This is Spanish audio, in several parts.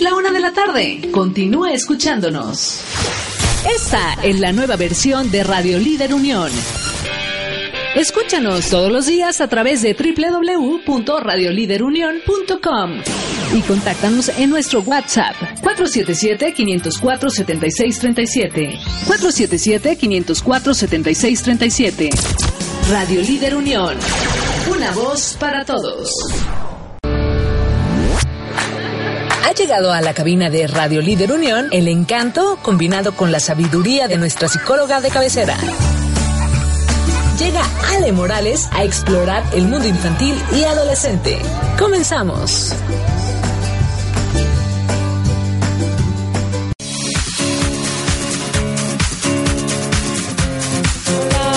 La una de la tarde. Continúa escuchándonos. Esta es la nueva versión de Radio Líder Unión. Escúchanos todos los días a través de www.radioliderunión.com y contáctanos en nuestro WhatsApp 477-504-7637. 477-504-7637. Radio Líder Unión. Una voz para todos. Ha llegado a la cabina de Radio Líder Unión el encanto combinado con la sabiduría de nuestra psicóloga de cabecera. Llega Ale Morales a explorar el mundo infantil y adolescente. Comenzamos.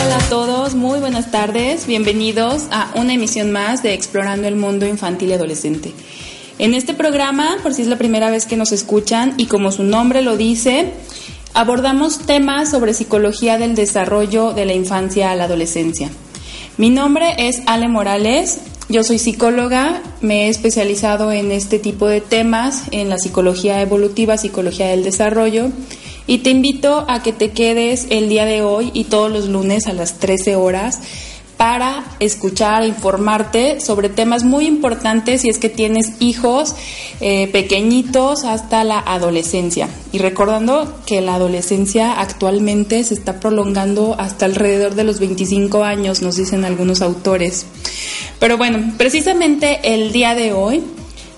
Hola a todos, muy buenas tardes, bienvenidos a una emisión más de Explorando el Mundo Infantil y Adolescente. En este programa, por si es la primera vez que nos escuchan y como su nombre lo dice, abordamos temas sobre psicología del desarrollo de la infancia a la adolescencia. Mi nombre es Ale Morales, yo soy psicóloga, me he especializado en este tipo de temas, en la psicología evolutiva, psicología del desarrollo, y te invito a que te quedes el día de hoy y todos los lunes a las 13 horas para escuchar, informarte sobre temas muy importantes si es que tienes hijos eh, pequeñitos hasta la adolescencia. Y recordando que la adolescencia actualmente se está prolongando hasta alrededor de los 25 años, nos dicen algunos autores. Pero bueno, precisamente el día de hoy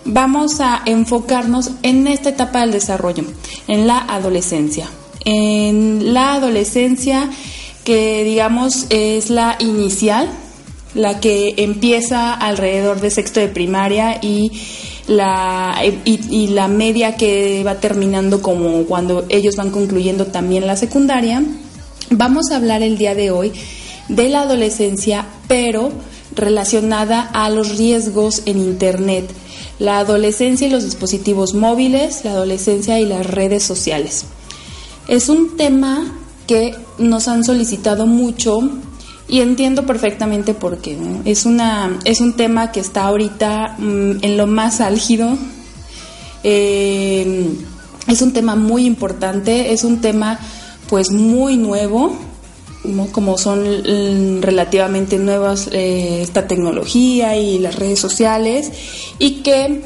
vamos a enfocarnos en esta etapa del desarrollo, en la adolescencia. En la adolescencia que digamos es la inicial, la que empieza alrededor de sexto de primaria y la, y, la media que va terminando como cuando ellos van concluyendo también la secundaria. Vamos a hablar el día de hoy de la adolescencia, pero relacionada a los riesgos en Internet, la adolescencia y los dispositivos móviles, la adolescencia y las redes sociales. Es un tema que nos han solicitado mucho y entiendo perfectamente por qué. Es, una, es un tema que está ahorita mm, en lo más álgido. Eh, es un tema muy importante, es un tema pues muy nuevo, como son mm, relativamente nuevas eh, esta tecnología y las redes sociales y que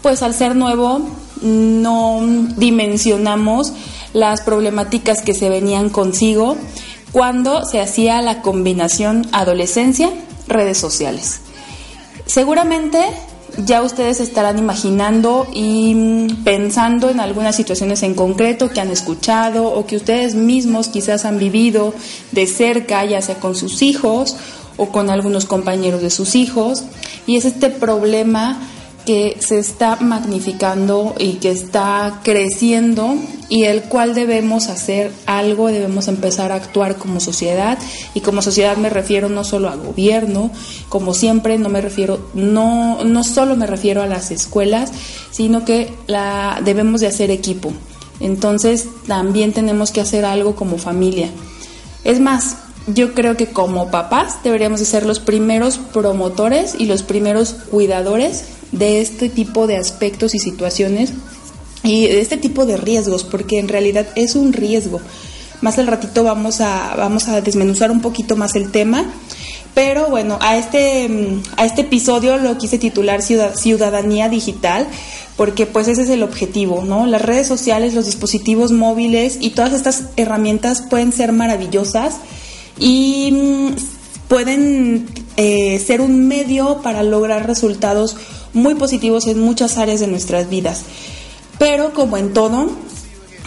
pues al ser nuevo no dimensionamos las problemáticas que se venían consigo cuando se hacía la combinación adolescencia-redes sociales. Seguramente ya ustedes estarán imaginando y pensando en algunas situaciones en concreto que han escuchado o que ustedes mismos quizás han vivido de cerca, ya sea con sus hijos o con algunos compañeros de sus hijos. Y es este problema que se está magnificando y que está creciendo y el cual debemos hacer algo, debemos empezar a actuar como sociedad y como sociedad me refiero no solo a gobierno, como siempre no me refiero no no solo me refiero a las escuelas, sino que la debemos de hacer equipo. Entonces, también tenemos que hacer algo como familia. Es más, yo creo que como papás deberíamos de ser los primeros promotores y los primeros cuidadores de este tipo de aspectos y situaciones y de este tipo de riesgos, porque en realidad es un riesgo. Más al ratito vamos a, vamos a desmenuzar un poquito más el tema, pero bueno, a este, a este episodio lo quise titular Ciudadanía Digital, porque pues ese es el objetivo, ¿no? Las redes sociales, los dispositivos móviles y todas estas herramientas pueden ser maravillosas y mm, pueden eh, ser un medio para lograr resultados muy positivos en muchas áreas de nuestras vidas. Pero como en todo,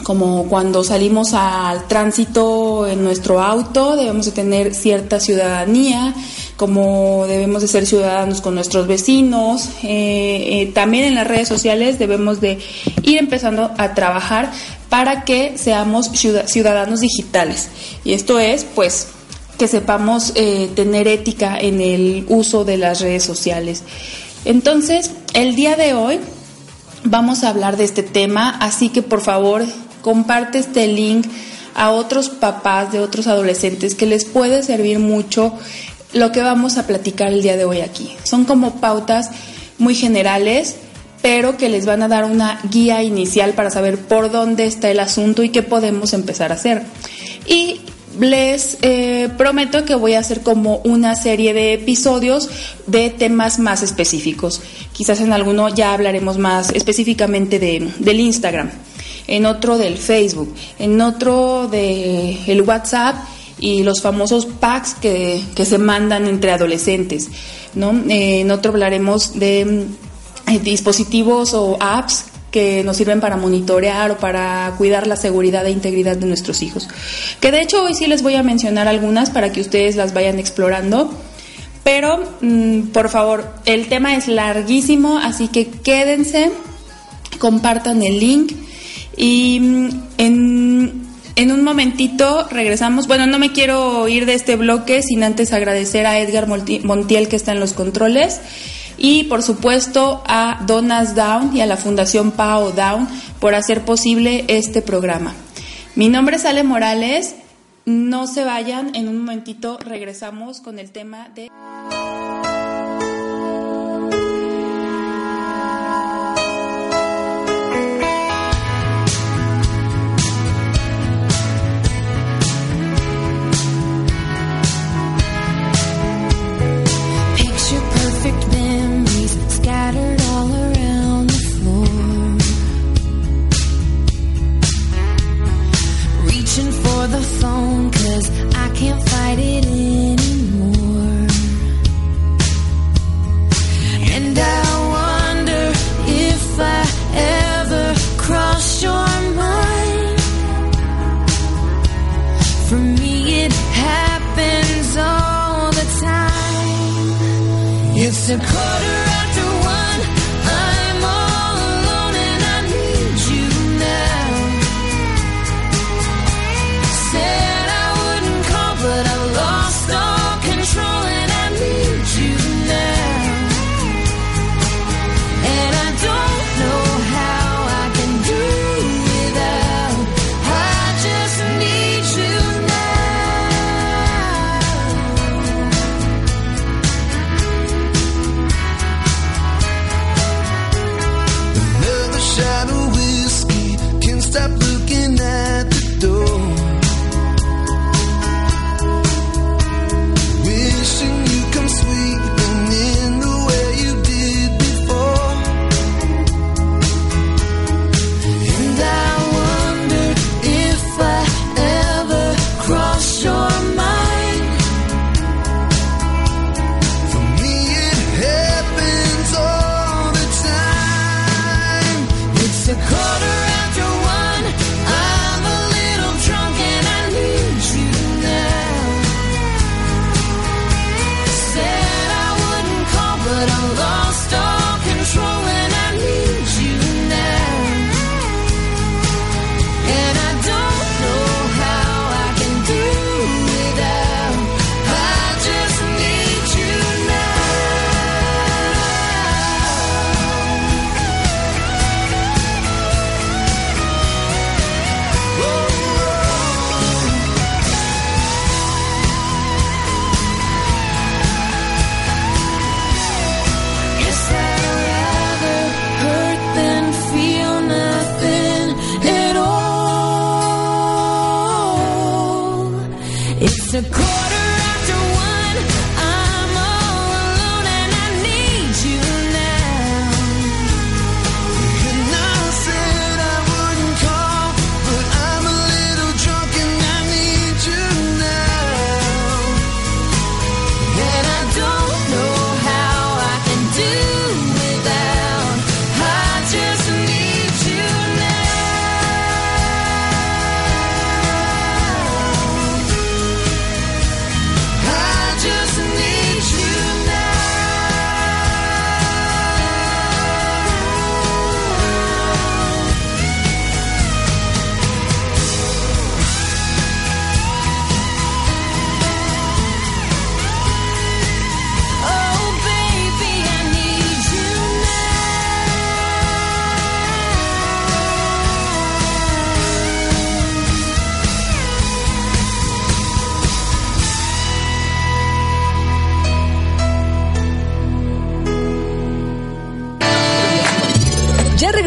como cuando salimos al tránsito en nuestro auto, debemos de tener cierta ciudadanía, como debemos de ser ciudadanos con nuestros vecinos. Eh, eh, también en las redes sociales debemos de ir empezando a trabajar para que seamos ciudadanos digitales. Y esto es, pues, que sepamos eh, tener ética en el uso de las redes sociales. Entonces, el día de hoy vamos a hablar de este tema, así que por favor comparte este link a otros papás de otros adolescentes que les puede servir mucho lo que vamos a platicar el día de hoy aquí. Son como pautas muy generales, pero que les van a dar una guía inicial para saber por dónde está el asunto y qué podemos empezar a hacer. Y les eh, prometo que voy a hacer como una serie de episodios de temas más específicos. Quizás en alguno ya hablaremos más específicamente de, del Instagram, en otro del Facebook, en otro del el WhatsApp y los famosos packs que, que se mandan entre adolescentes. ¿no? Eh, en otro hablaremos de eh, dispositivos o apps que nos sirven para monitorear o para cuidar la seguridad e integridad de nuestros hijos. Que de hecho hoy sí les voy a mencionar algunas para que ustedes las vayan explorando. Pero, mm, por favor, el tema es larguísimo, así que quédense, compartan el link y mm, en, en un momentito regresamos. Bueno, no me quiero ir de este bloque sin antes agradecer a Edgar Montiel que está en los controles y por supuesto a Donas Down y a la Fundación Pao Down por hacer posible este programa. Mi nombre es Ale Morales. No se vayan, en un momentito regresamos con el tema de... to It's a cold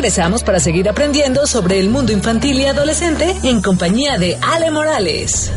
Regresamos para seguir aprendiendo sobre el mundo infantil y adolescente en compañía de Ale Morales.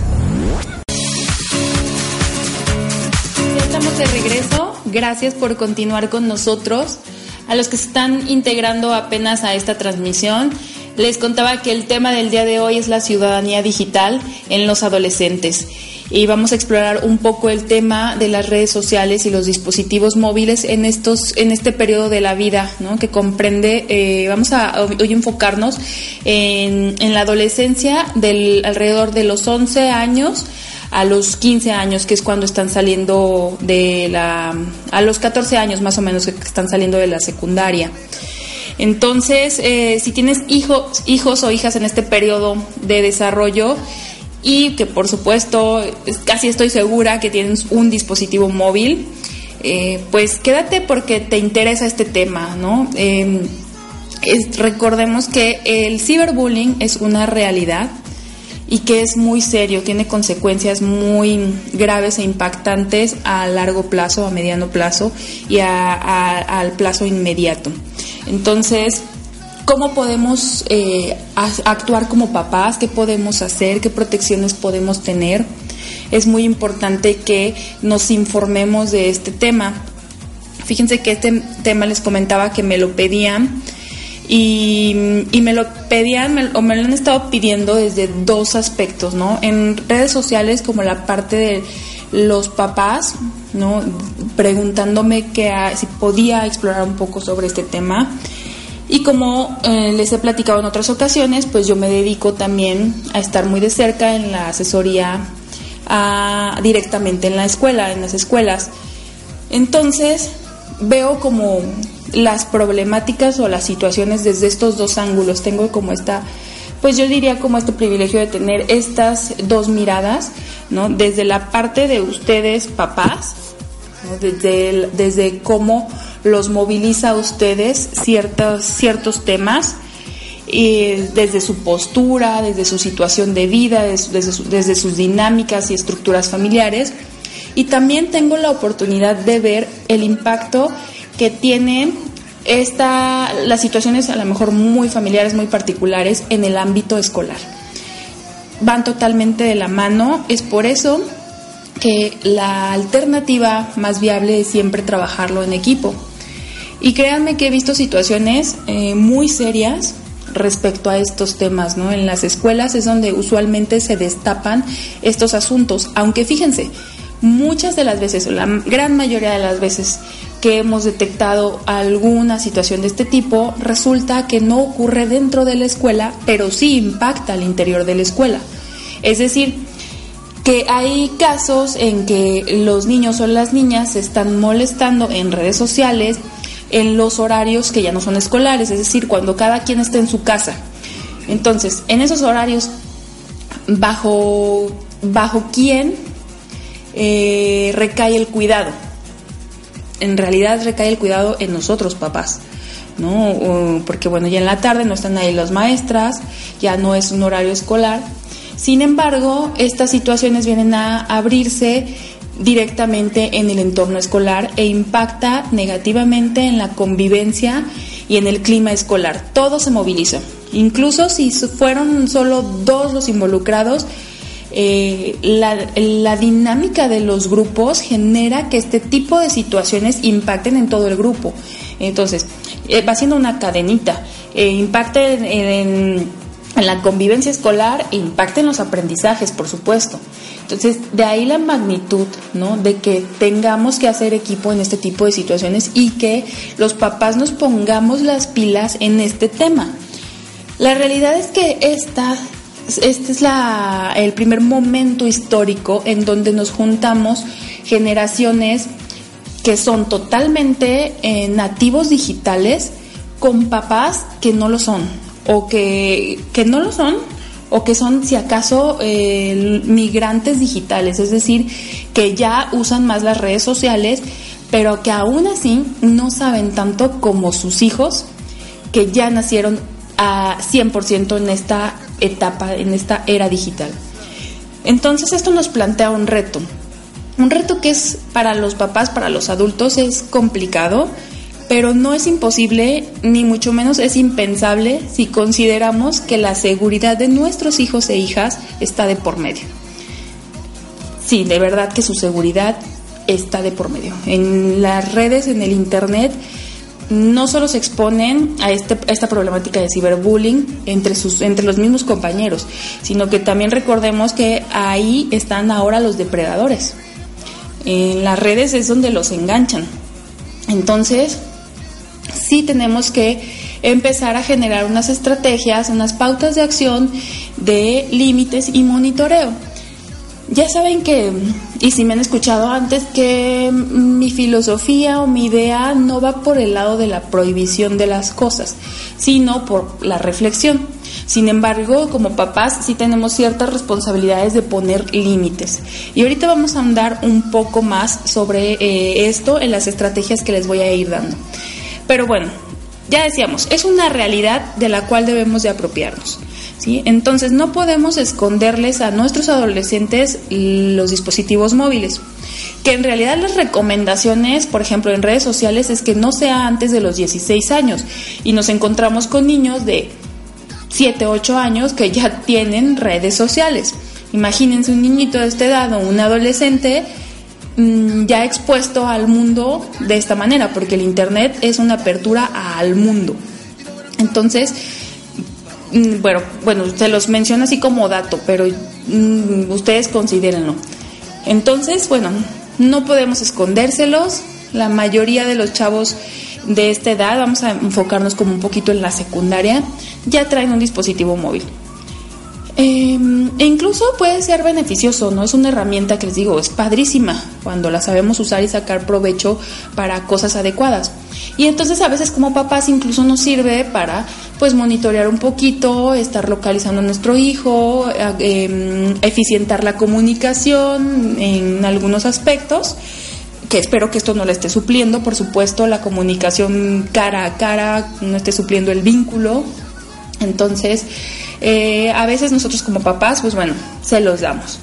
Ya estamos de regreso. Gracias por continuar con nosotros. A los que se están integrando apenas a esta transmisión, les contaba que el tema del día de hoy es la ciudadanía digital en los adolescentes y vamos a explorar un poco el tema de las redes sociales y los dispositivos móviles en estos en este periodo de la vida ¿no? que comprende eh, vamos a hoy enfocarnos en, en la adolescencia del alrededor de los 11 años a los 15 años, que es cuando están saliendo de la, a los 14 años más o menos que están saliendo de la secundaria. Entonces, eh, si tienes hijos, hijos o hijas en este periodo de desarrollo, y que por supuesto casi estoy segura que tienes un dispositivo móvil, eh, pues quédate porque te interesa este tema, ¿no? Em, recordemos que el ciberbullying es una realidad y que es muy serio, tiene consecuencias muy graves e impactantes a largo plazo, a mediano plazo y al plazo inmediato. Entonces, cómo podemos eh, actuar como papás, qué podemos hacer, qué protecciones podemos tener. Es muy importante que nos informemos de este tema. Fíjense que este tema les comentaba que me lo pedían y, me lo pedían o me lo han estado pidiendo desde dos aspectos, ¿no? En redes sociales como la parte de los papás, ¿no? Preguntándome que, si podía explorar un poco sobre este tema y como eh, les he platicado en otras ocasiones, pues yo me dedico también a estar muy de cerca en la asesoría directamente en la escuela, en las escuelas. Entonces veo como las problemáticas o las situaciones desde estos dos ángulos. Tengo como esta, pues yo diría como este privilegio de tener estas dos miradas, ¿no? Desde la parte de ustedes papás, desde, desde cómo los moviliza a ustedes ciertos, ciertos temas, y desde su postura, desde su situación de vida, desde, desde sus dinámicas y estructuras familiares. Y también tengo la oportunidad de ver el impacto que tienen esta, las situaciones a lo mejor muy familiares, muy particulares en el ámbito escolar. Van totalmente de la mano, es por eso que la alternativa más viable es siempre trabajarlo en equipo. Y créanme que he visto situaciones eh, muy serias respecto a estos temas, ¿no? En las escuelas es donde usualmente se destapan estos asuntos, aunque fíjense, muchas de las veces, o la gran mayoría de las veces que hemos detectado alguna situación de este tipo, resulta que no ocurre dentro de la escuela, pero sí impacta al interior de la escuela. Es decir, que hay casos en que los niños o las niñas se están molestando en redes sociales, en los horarios que ya no son escolares, es decir, cuando cada quien está en su casa. Entonces, en esos horarios, ¿bajo, bajo quién eh, recae el cuidado? En realidad recae el cuidado en nosotros, papás. ¿no? Porque bueno, ya en la tarde no están ahí las maestras, ya no es un horario escolar. Sin embargo, estas situaciones vienen a abrirse directamente en el entorno escolar e impacta negativamente en la convivencia y en el clima escolar. Todo se moviliza. Incluso si fueron solo dos los involucrados, eh, la, dinámica de los grupos genera que este tipo de situaciones impacten en todo el grupo. Entonces, eh, va siendo una cadenita. Eh, impacta en, en la convivencia escolar e impacta en los aprendizajes, por supuesto. Entonces, de ahí la magnitud, ¿no? De que tengamos que hacer equipo en este tipo de situaciones y que los papás nos pongamos las pilas en este tema. La realidad es que esta, este es la, el primer momento histórico en donde nos juntamos generaciones que son totalmente eh, nativos digitales con papás que no lo son o que, que no lo son o que son, si acaso, eh, migrantes digitales, es decir, que ya usan más las redes sociales, pero que aún así no saben tanto como sus hijos que ya nacieron a 100% en esta etapa, en esta era digital. Entonces esto nos plantea un reto, un reto que es para los papás, para los adultos es complicado, pero no es imposible, ni mucho menos es impensable si consideramos que la seguridad de nuestros hijos e hijas está de por medio. Sí, de verdad que su seguridad está de por medio. En las redes, en el Internet, no solo se exponen a, este, esta problemática de ciberbullying entre, sus, entre los mismos compañeros, sino que también recordemos que ahí están ahora los depredadores. En las redes es donde los enganchan. Entonces, sí tenemos que empezar a generar unas estrategias, unas pautas de acción de límites y monitoreo. Ya saben que, y si me han escuchado antes, que mi filosofía o mi idea no va por el lado de la prohibición de las cosas, sino por la reflexión. Sin embargo, como papás sí tenemos ciertas responsabilidades de poner límites. Y ahorita vamos a andar un poco más sobre eh, esto en las estrategias que les voy a ir dando. Pero bueno, ya decíamos, es una realidad de la cual debemos de apropiarnos. ¿sí? Entonces no podemos esconderles a nuestros adolescentes los dispositivos móviles. Que en realidad las recomendaciones, por ejemplo, en redes sociales es que no sea antes de los 16 años. Y nos encontramos con niños de 7, 8 años que ya tienen redes sociales. Imagínense un niñito de esta edad o un adolescente Mm, ya expuesto al mundo de esta manera, porque el Internet es una apertura al mundo. Entonces, mm, bueno, bueno, se los menciono así como dato, pero mm, ustedes considérenlo. Entonces, bueno, no podemos escondérselos. La mayoría de los chavos de esta edad, vamos a enfocarnos como un poquito en la secundaria, ya traen un dispositivo móvil. Em, e incluso puede ser beneficioso, ¿no? Es una herramienta que les digo, es padrísima cuando la sabemos usar y sacar provecho para cosas adecuadas. Y entonces a veces como papás incluso nos sirve para pues monitorear un poquito, estar localizando a nuestro hijo, eh, eficientar la comunicación en algunos aspectos que espero que esto no le esté supliendo, por supuesto, la comunicación cara a cara no esté supliendo el vínculo. Entonces, eh, a veces nosotros como papás, pues bueno, se los damos.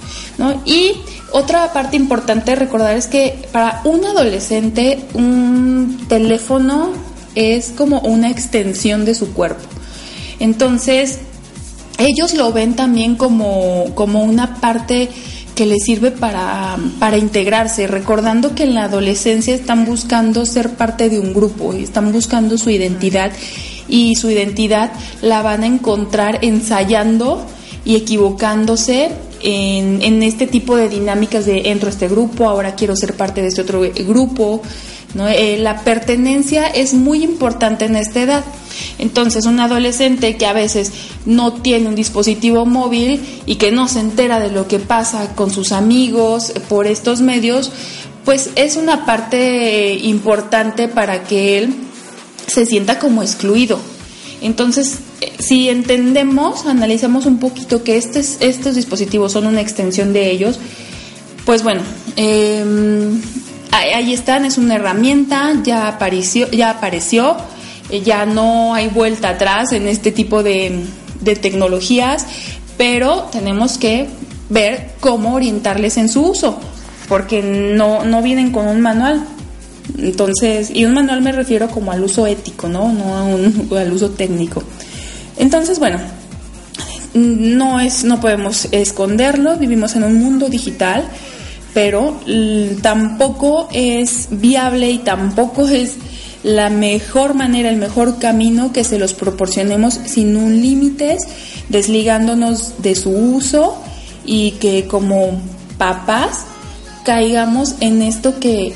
Y otra parte importante recordar es que para un adolescente un teléfono es como una extensión de su cuerpo. Entonces, ellos lo ven también como, como una parte que les sirve para, para, integrarse, recordando que en la adolescencia están buscando ser parte de un grupo, están buscando su identidad y su identidad la van a encontrar ensayando y equivocándose en, en, este tipo de dinámicas de entro a este grupo, ahora quiero ser parte de este otro grupo. ¿no? Eh, la pertenencia es muy importante en esta edad. Entonces, un adolescente que a veces no tiene un dispositivo móvil y que no se entera de lo que pasa con sus amigos por estos medios, pues es una parte importante para que él se sienta como excluido. Entonces, eh, si entendemos, analizamos un poquito que estos, dispositivos son una extensión de ellos, pues bueno, em, ahí están, es una herramienta, ya apareció, ya apareció, eh, ya no hay vuelta atrás en este tipo de, de tecnologías, pero tenemos que ver cómo orientarles en su uso, porque no, no vienen con un manual, entonces, y un manual me refiero como al uso ético, ¿no? No al uso técnico. Entonces, bueno, no es, no podemos esconderlo, vivimos en un mundo digital, pero tampoco es viable y tampoco es la mejor manera, el mejor camino que se los proporcionemos sin un límites, desligándonos de su uso y que como papás caigamos en esto que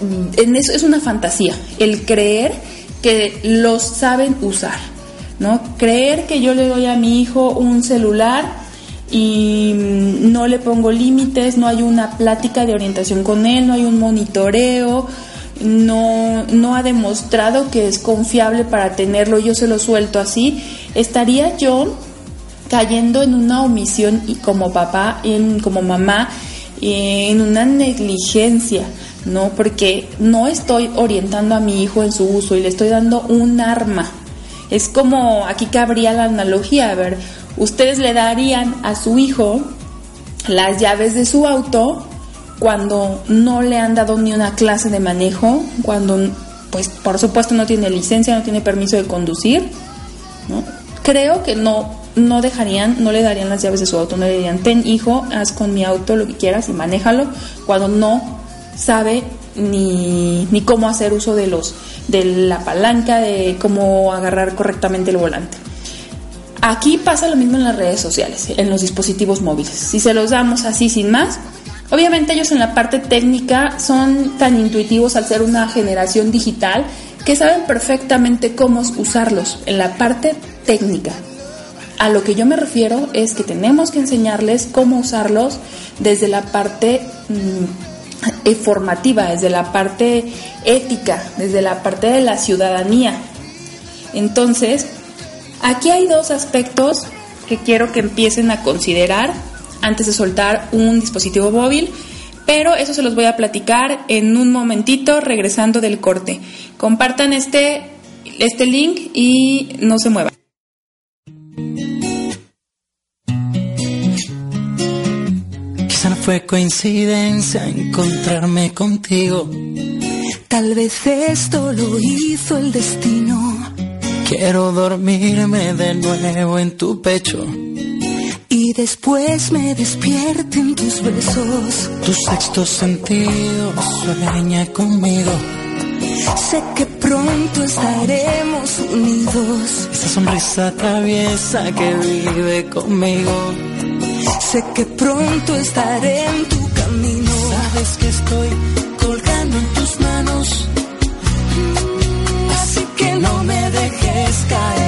en eso es una fantasía, el creer que los saben usar, ¿no? Creer que yo le doy a mi hijo un celular y no le pongo límites, no hay una plática de orientación con él, no hay un monitoreo, no, no ha demostrado que es confiable para tenerlo, yo se lo suelto así, estaría yo cayendo en una omisión y como papá, en, como mamá, en una negligencia ¿no? Porque no estoy orientando a mi hijo en su uso y le estoy dando un arma. Es como, aquí cabría la analogía, a ver, ustedes le darían a su hijo las llaves de su auto cuando no le han dado ni una clase de manejo, cuando pues por supuesto no tiene licencia, no tiene permiso de conducir, creo que no, no dejarían, no le darían las llaves de su auto, no le dirían, ten hijo, haz con mi auto lo que quieras y manéjalo, cuando no sabe ni, ni cómo hacer uso de los de la palanca, de cómo agarrar correctamente el volante. Aquí pasa lo mismo en las redes sociales, en los dispositivos móviles. Si se los damos así sin más, obviamente ellos en la parte técnica son tan intuitivos al ser una generación digital que saben perfectamente cómo usarlos en la parte técnica. A lo que yo me refiero es que tenemos que enseñarles cómo usarlos desde la parte mm, formativa, desde la parte ética, desde la parte de la ciudadanía. Entonces, aquí hay dos aspectos que quiero que empiecen a considerar antes de soltar un dispositivo móvil, pero eso se los voy a platicar en un momentito regresando del corte. Compartan este, este link y no se muevan. Fue coincidencia encontrarme contigo. Tal vez esto lo hizo el destino. Quiero dormirme de nuevo en tu pecho. Y después me despierten tus besos. Tu sexto sentido sueña conmigo. Sé que pronto estaremos unidos. Esa sonrisa traviesa que vive conmigo. Sé que pronto estaré en tu camino. Sabes que estoy colgando en tus manos. Así que no me dejes caer.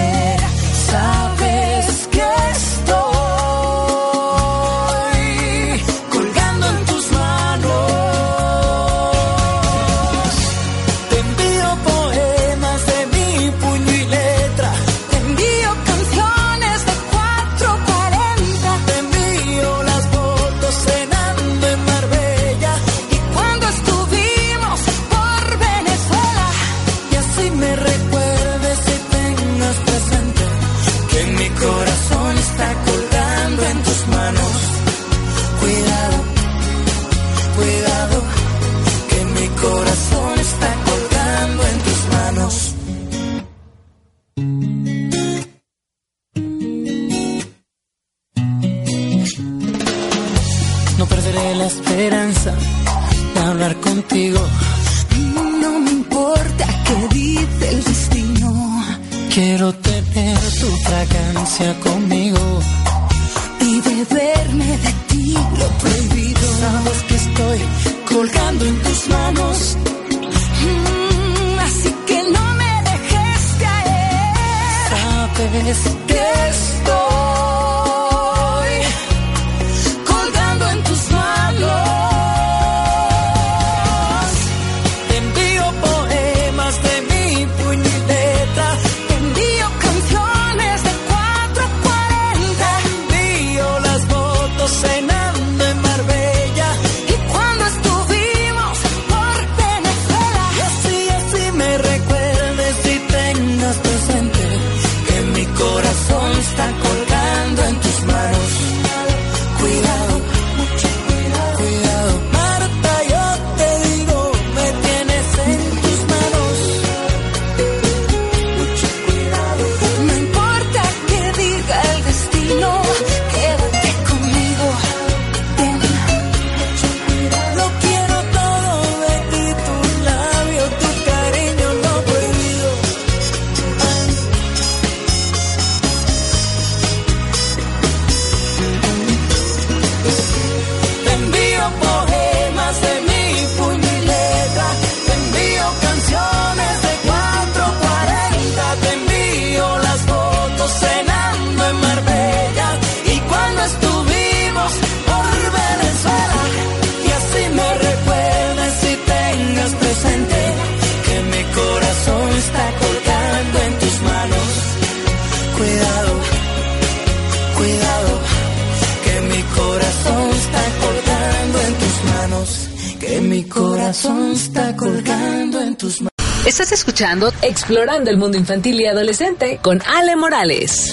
Corazón está colgando en tus manos. Estás escuchando Explorando el Mundo Infantil y Adolescente con Ale Morales.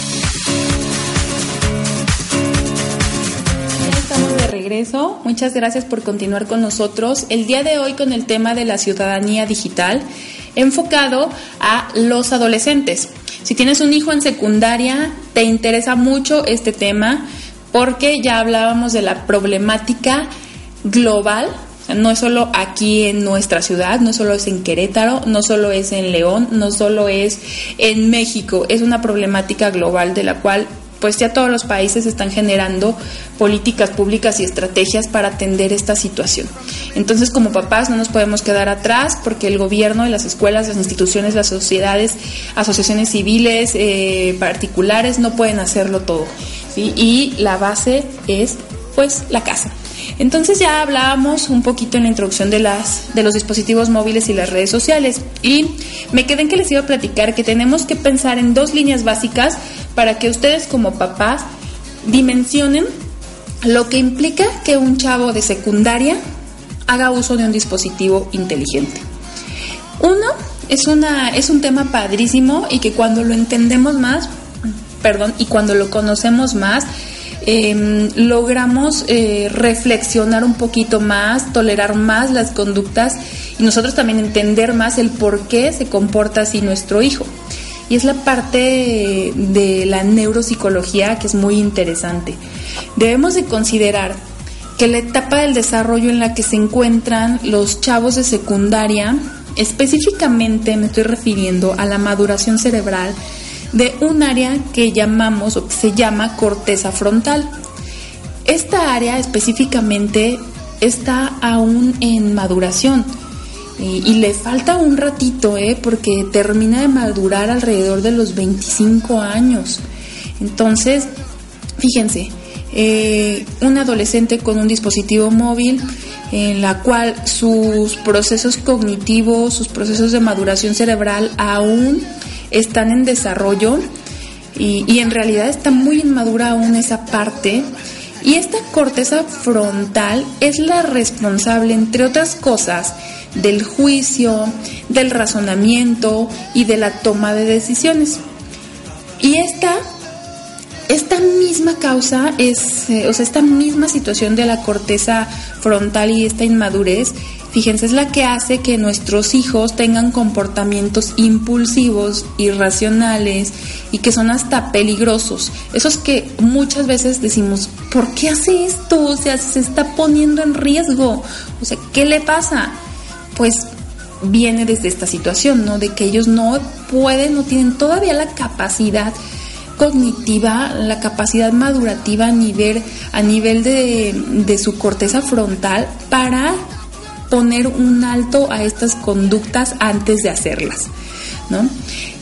Ya estamos de regreso. Muchas gracias por continuar con nosotros. El día de hoy con el tema de la ciudadanía digital. enfocado a los adolescentes. Si tienes un hijo en secundaria, te interesa mucho este tema porque ya hablábamos de la problemática global no es solo aquí en nuestra ciudad, no solo es en Querétaro, no solo es en León, no solo es en México, es una problemática global de la cual pues ya todos los países están generando políticas públicas y estrategias para atender esta situación. Entonces, como papás no nos podemos quedar atrás porque el gobierno, las escuelas, las instituciones, las sociedades, asociaciones civiles, eh, particulares no pueden hacerlo todo. Y la base es pues la casa. Entonces ya hablábamos un poquito en la introducción de, las, de los dispositivos móviles y las redes sociales y me quedé en que les iba a platicar que tenemos que pensar en dos líneas básicas para que ustedes como papás dimensionen lo que implica que un chavo de secundaria haga uso de un dispositivo inteligente. Uno, es, una, es un tema padrísimo y que cuando lo entendemos más, perdón, y cuando lo conocemos más, Em, logramos eh, reflexionar un poquito más, tolerar más las conductas y nosotros también entender más el por qué se comporta así nuestro hijo. Y es la parte de la neuropsicología que es muy interesante. Debemos de considerar que la etapa del desarrollo en la que se encuentran los chavos de secundaria, específicamente me estoy refiriendo a la maduración cerebral, de un área que llamamos o que se llama corteza frontal. Esta área específicamente está aún en maduración y, le falta un ratito, ¿eh? porque termina de madurar alrededor de los 25 años. Entonces, fíjense, eh, un adolescente con un dispositivo móvil en la cual sus procesos cognitivos, sus procesos de maduración cerebral aún están en desarrollo y, en realidad está muy inmadura aún esa parte. Y esta corteza frontal es la responsable, entre otras cosas, del juicio, del razonamiento y de la toma de decisiones. Y esta, esta misma causa es, eh, o sea, esta misma situación de la corteza frontal y esta inmadurez fíjense, es la que hace que nuestros hijos tengan comportamientos impulsivos, irracionales y que son hasta peligrosos. Esos que muchas veces decimos, ¿por qué hace esto? O sea, se está poniendo en riesgo. O sea, ¿qué le pasa? Pues viene desde esta situación, ¿no? De que ellos no pueden, no tienen todavía la capacidad cognitiva, la capacidad madurativa a nivel, a nivel de, de su corteza frontal para poner un alto a estas conductas antes de hacerlas, ¿no?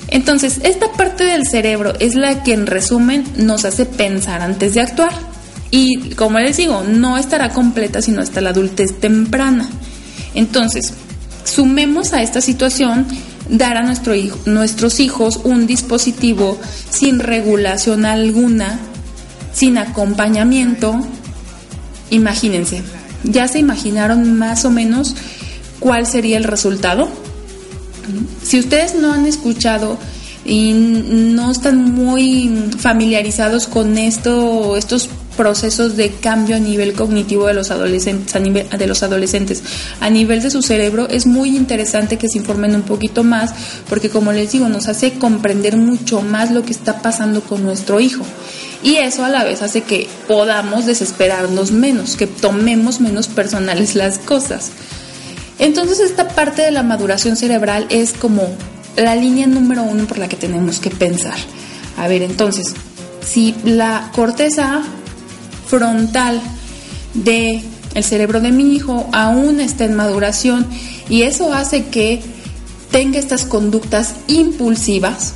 Entonces, esta parte del cerebro es la que en resumen nos hace pensar antes de actuar. Y como les digo, no estará completa sino hasta la adultez temprana. Entonces, sumemos a esta situación dar a nuestros hijos un dispositivo sin regulación alguna, sin acompañamiento. Imagínense, ¿Ya se imaginaron más o menos cuál sería el resultado? Si ustedes no han escuchado y no están muy familiarizados con esto, estos procesos de cambio a nivel cognitivo de los adolescentes, a nivel, de los adolescentes, a nivel de su cerebro, es muy interesante que se informen un poquito más, porque como les digo, nos hace comprender mucho más lo que está pasando con nuestro hijo y eso a la vez hace que podamos desesperarnos menos, que tomemos menos personales las cosas. Entonces esta parte de la maduración cerebral es como la línea número uno por la que tenemos que pensar. A ver, entonces, si la corteza frontal de el cerebro de mi hijo aún está en maduración y eso hace que tenga estas conductas impulsivas,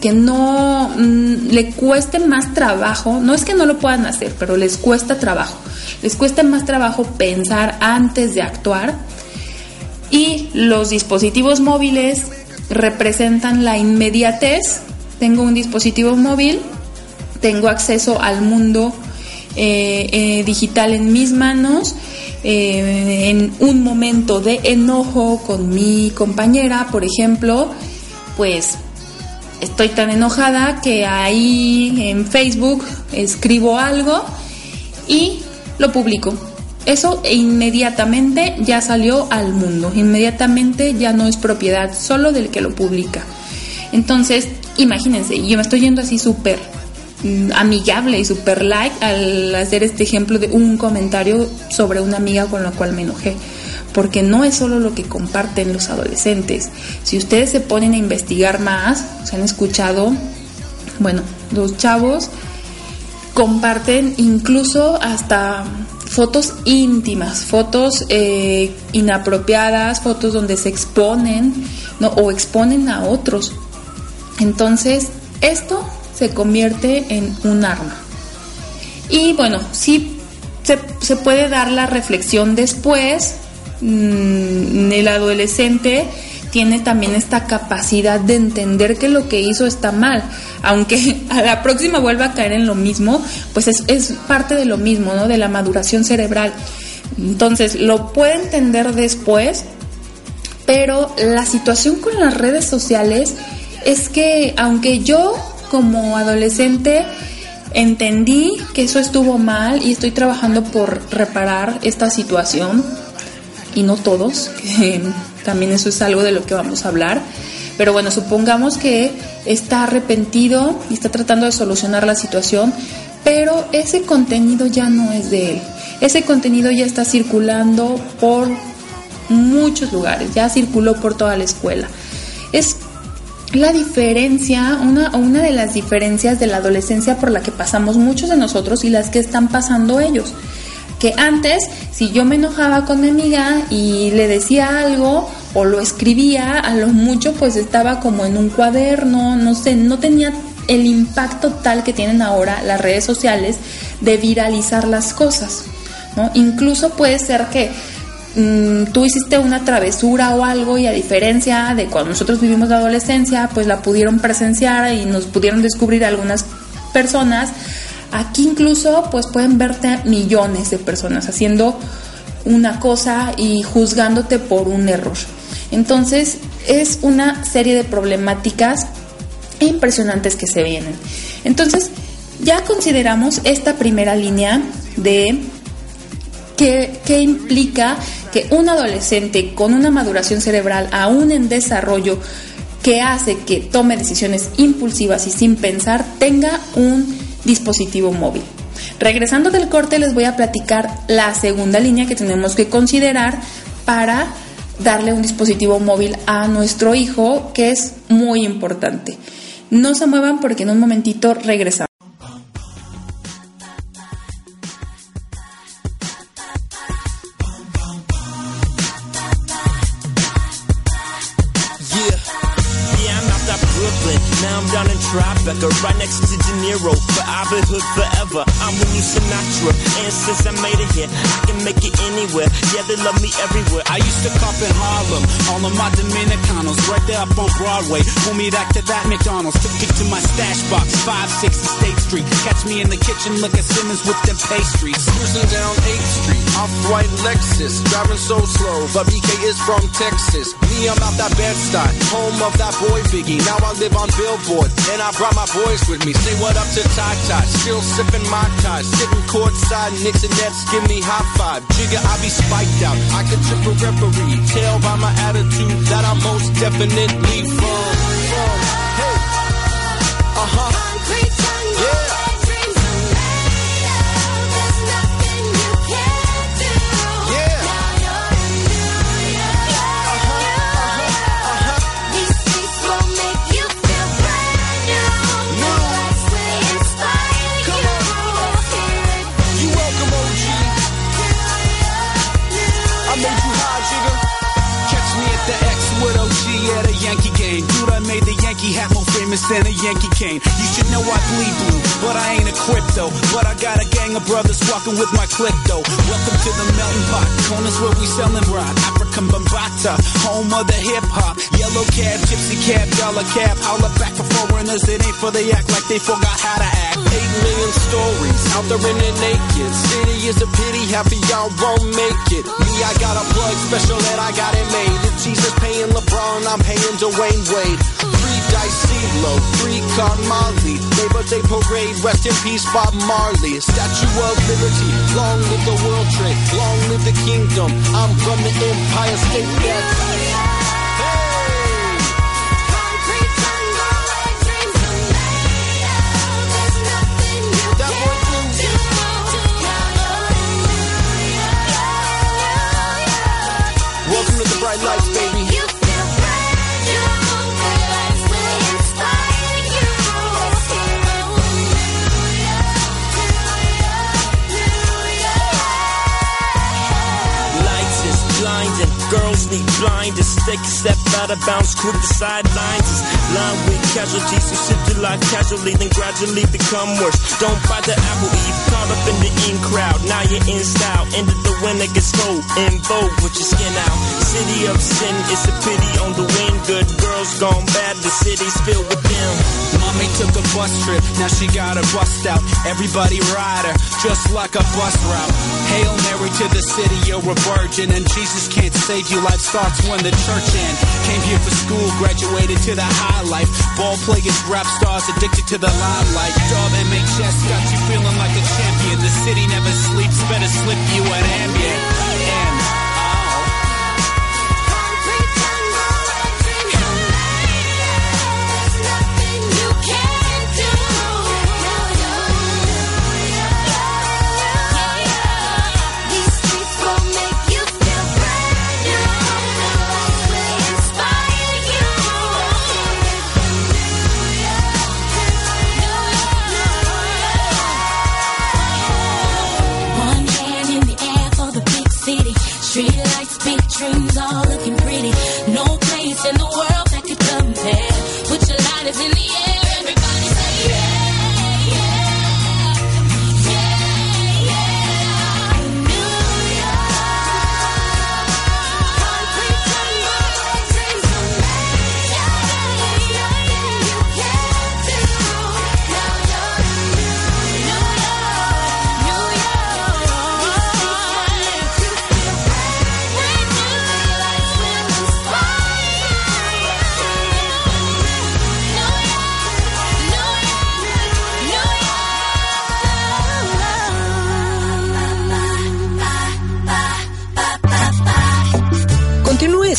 que no mm, le cueste más trabajo, no es que no lo puedan hacer, pero les cuesta trabajo, les cuesta más trabajo pensar antes de actuar y los dispositivos móviles representan la inmediatez, tengo un dispositivo móvil, tengo acceso al mundo eh, eh, digital en mis manos, eh, en un momento de enojo con mi compañera, por ejemplo, pues estoy tan enojada que ahí en Facebook escribo algo y lo publico. eso inmediatamente ya salió al mundo, inmediatamente ya no es propiedad solo del que lo publica. Entonces, imagínense, yo me estoy yendo así súper amigable y súper like al hacer este ejemplo de un comentario sobre una amiga con la cual me enojé. Porque no es solo lo que comparten los adolescentes. Si ustedes se ponen a investigar más, se han escuchado, bueno, los chavos comparten incluso hasta fotos íntimas, fotos eh, inapropiadas, fotos donde se exponen ¿no? o exponen a otros. Entonces, esto se convierte en un arma. Y bueno, sí se, se puede dar la reflexión después. Mm, el adolescente tiene también esta capacidad de entender que lo que hizo está mal, aunque a la próxima vuelva a caer en lo mismo, pues es, es parte de lo mismo, ¿no? De la maduración cerebral. Entonces, lo puede entender después, pero la situación con las redes sociales es que aunque yo como adolescente entendí que eso estuvo mal y estoy trabajando por reparar esta situación, y no todos, también eso es algo de lo que vamos a hablar. Pero bueno, supongamos que está arrepentido y está tratando de solucionar la situación, pero ese contenido ya no es de él. Ese contenido ya está circulando por muchos lugares, ya circuló por toda la escuela. Es la diferencia, una, una de las diferencias de la adolescencia por la que pasamos muchos de nosotros y las que están pasando ellos que antes, si yo me enojaba con mi amiga y le decía algo o lo escribía, a lo mucho pues estaba como en un cuaderno, no sé, no tenía el impacto tal que tienen ahora las redes sociales de viralizar las cosas, ¿no? Incluso puede ser que mm, tú hiciste una travesura o algo y a diferencia de cuando nosotros vivimos la adolescencia, pues la pudieron presenciar y nos pudieron descubrir algunas personas Aquí incluso pues pueden verte millones de personas haciendo una cosa y juzgándote por un error. Entonces es una serie de problemáticas impresionantes que se vienen. Entonces ya consideramos esta primera línea de qué, implica que un adolescente con una maduración cerebral aún en desarrollo que hace que tome decisiones impulsivas y sin pensar tenga un dispositivo móvil. Regresando del corte les voy a platicar la segunda línea que tenemos que considerar para darle un dispositivo móvil a nuestro hijo, que es muy importante. No se muevan porque en un momentito regresamos. drop Tribeca, right next to De Niro. For Robin Hood forever. I'm with you Sinatra. And since I made it here, I can make it anywhere. Yeah, they love me everywhere. I used to cop in Harlem. All of my Dominicanos right there up on Broadway. Pull me back to that McDonald's. Took it to my stash box, 560 State Street. Catch me in the kitchen, look at Simmons with them pastries. Cruising down 8th Street, off-white Lexus. Driving so slow, but BK is from Texas. Me, I'm out that Bed-Stuy, home of that boy Biggie. Now I live on Billboard, and I brought my boys with me. Say what up to Ty, still sipping my ties. Sitting courtside, Knicks and Nets give me high five. Jigga, I be spiked out. I can trip a referee. Tell by my attitude that I'm most definitely from. Than a Yankee cane. You should know I bleed blue, but I ain't a crypto. But I got a gang of brothers walking with my click though. Welcome to the melting pot, corners where we sellin' rock. African Bambata, home of the hip hop. Yellow cab, gypsy cab, dollar cab. Holla back for foreigners, it ain't for they act like they forgot how to act. Eight million stories out there in the naked. City is a pity, half of y'all won't make it. Me, I got a plug special that I got it made. If Jesus paying LeBron, I'm paying Dwayne Wade. Three dice CeeLo, three card Molly. Neighbor birthday parade, rest in peace, Bob Marley. Statue of Liberty, long live the World Trade, long live the kingdom. I'm from the Empire State. That's need blinders. Take a step out of bounds, quick the sidelines is lined with casualties who sip the life casually, then gradually become worse. Don't bite the apple, eve caught up in the in crowd. Now you're in style, End of the winter gets cold, in vogue with your skin out. City of sin, it's a pity on the wind. Good girls gone bad, the city's filled with them. Mommy took a bus trip, now she got her bust out. Everybody ride her, just like a bus route. Hail Mary to the city, you're a virgin, and Jesus can't save you. Life starts when the church ends. Came here for school, graduated to the high life. Ball players, rap stars, addicted to the limelight. Dub MHS got you feeling like a champion. The city never sleeps, better slip you an ambient. In the end,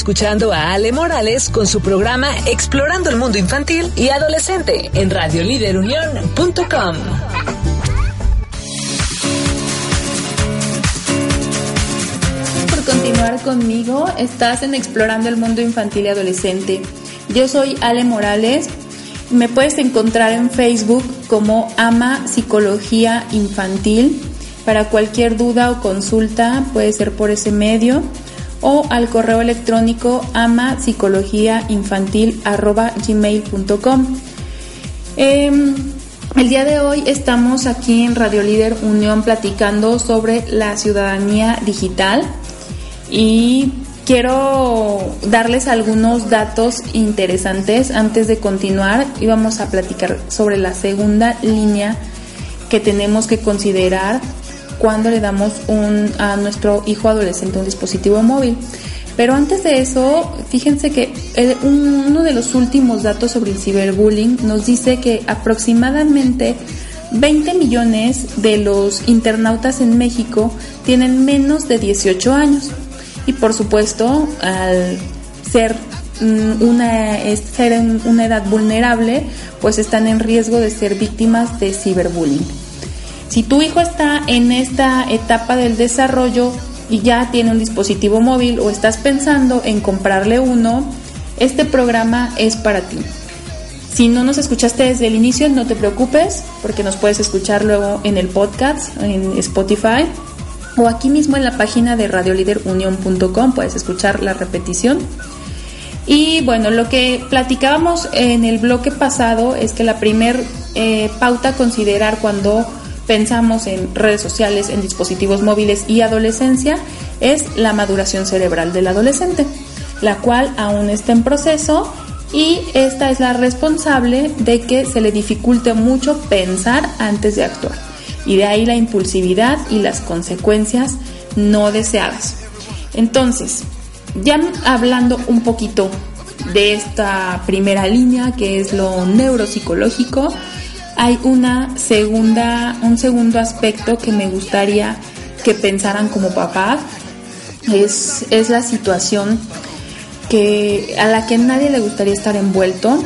escuchando a Ale Morales con su programa Explorando el Mundo Infantil y Adolescente en radioliderunión.com. por continuar conmigo. Estás en Explorando el Mundo Infantil y Adolescente. Yo soy Ale Morales. Me puedes encontrar en Facebook como Ama Psicología Infantil. Para cualquier duda o consulta puede ser por ese medio o al correo electrónico ama gmail.com. Em, el día de hoy estamos aquí en Radio Líder Unión platicando sobre la ciudadanía digital y quiero darles algunos datos interesantes antes de continuar y vamos a platicar sobre la segunda línea que tenemos que considerar cuando le damos un, a nuestro hijo adolescente un dispositivo móvil. Pero antes de eso, fíjense que un- uno de los últimos datos sobre el ciberbullying nos dice que aproximadamente 20 millones de los internautas en México tienen menos de 18 años. Y por supuesto, al ser mm, una, ser en una edad vulnerable, pues están en riesgo de ser víctimas de ciberbullying. Si tu hijo está en esta etapa del desarrollo y ya tiene un dispositivo móvil o estás pensando en comprarle uno, este programa es para ti. Si no nos escuchaste desde el inicio, no te preocupes, porque nos puedes escuchar luego en el podcast, en Spotify, o aquí mismo en la página de radioliderunion.com, puedes escuchar la repetición. Y bueno, lo que platicábamos en el bloque pasado es que la primer eh, pauta a considerar cuando pensamos en redes sociales, en dispositivos móviles y adolescencia es la maduración cerebral del adolescente, la cual aún está en proceso y esta es la responsable de que se le dificulte mucho pensar antes de actuar. Y de ahí la impulsividad y las consecuencias no deseadas. Entonces, ya hablando un poquito de esta primera línea que es lo neuropsicológico, hay una segunda, un segundo aspecto que me gustaría que pensaran como papás. Es, es la situación que, a la que nadie le gustaría estar envuelto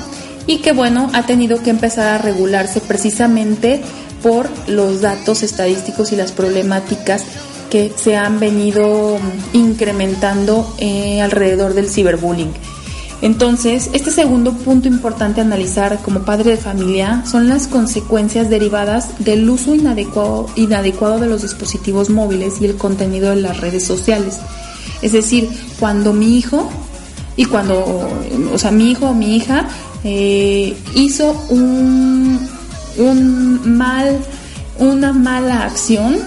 y que bueno, ha tenido que empezar a regularse precisamente por los datos estadísticos y las problemáticas que se han venido incrementando eh, alrededor del ciberbullying. Entonces, este segundo punto importante a analizar como padre de familia son las consecuencias derivadas del uso inadecuado, inadecuado de los dispositivos móviles y el contenido de las redes sociales. Es decir, cuando mi hijo y cuando, o sea, mi hijo o mi hija eh, hizo un, un mal, una mala acción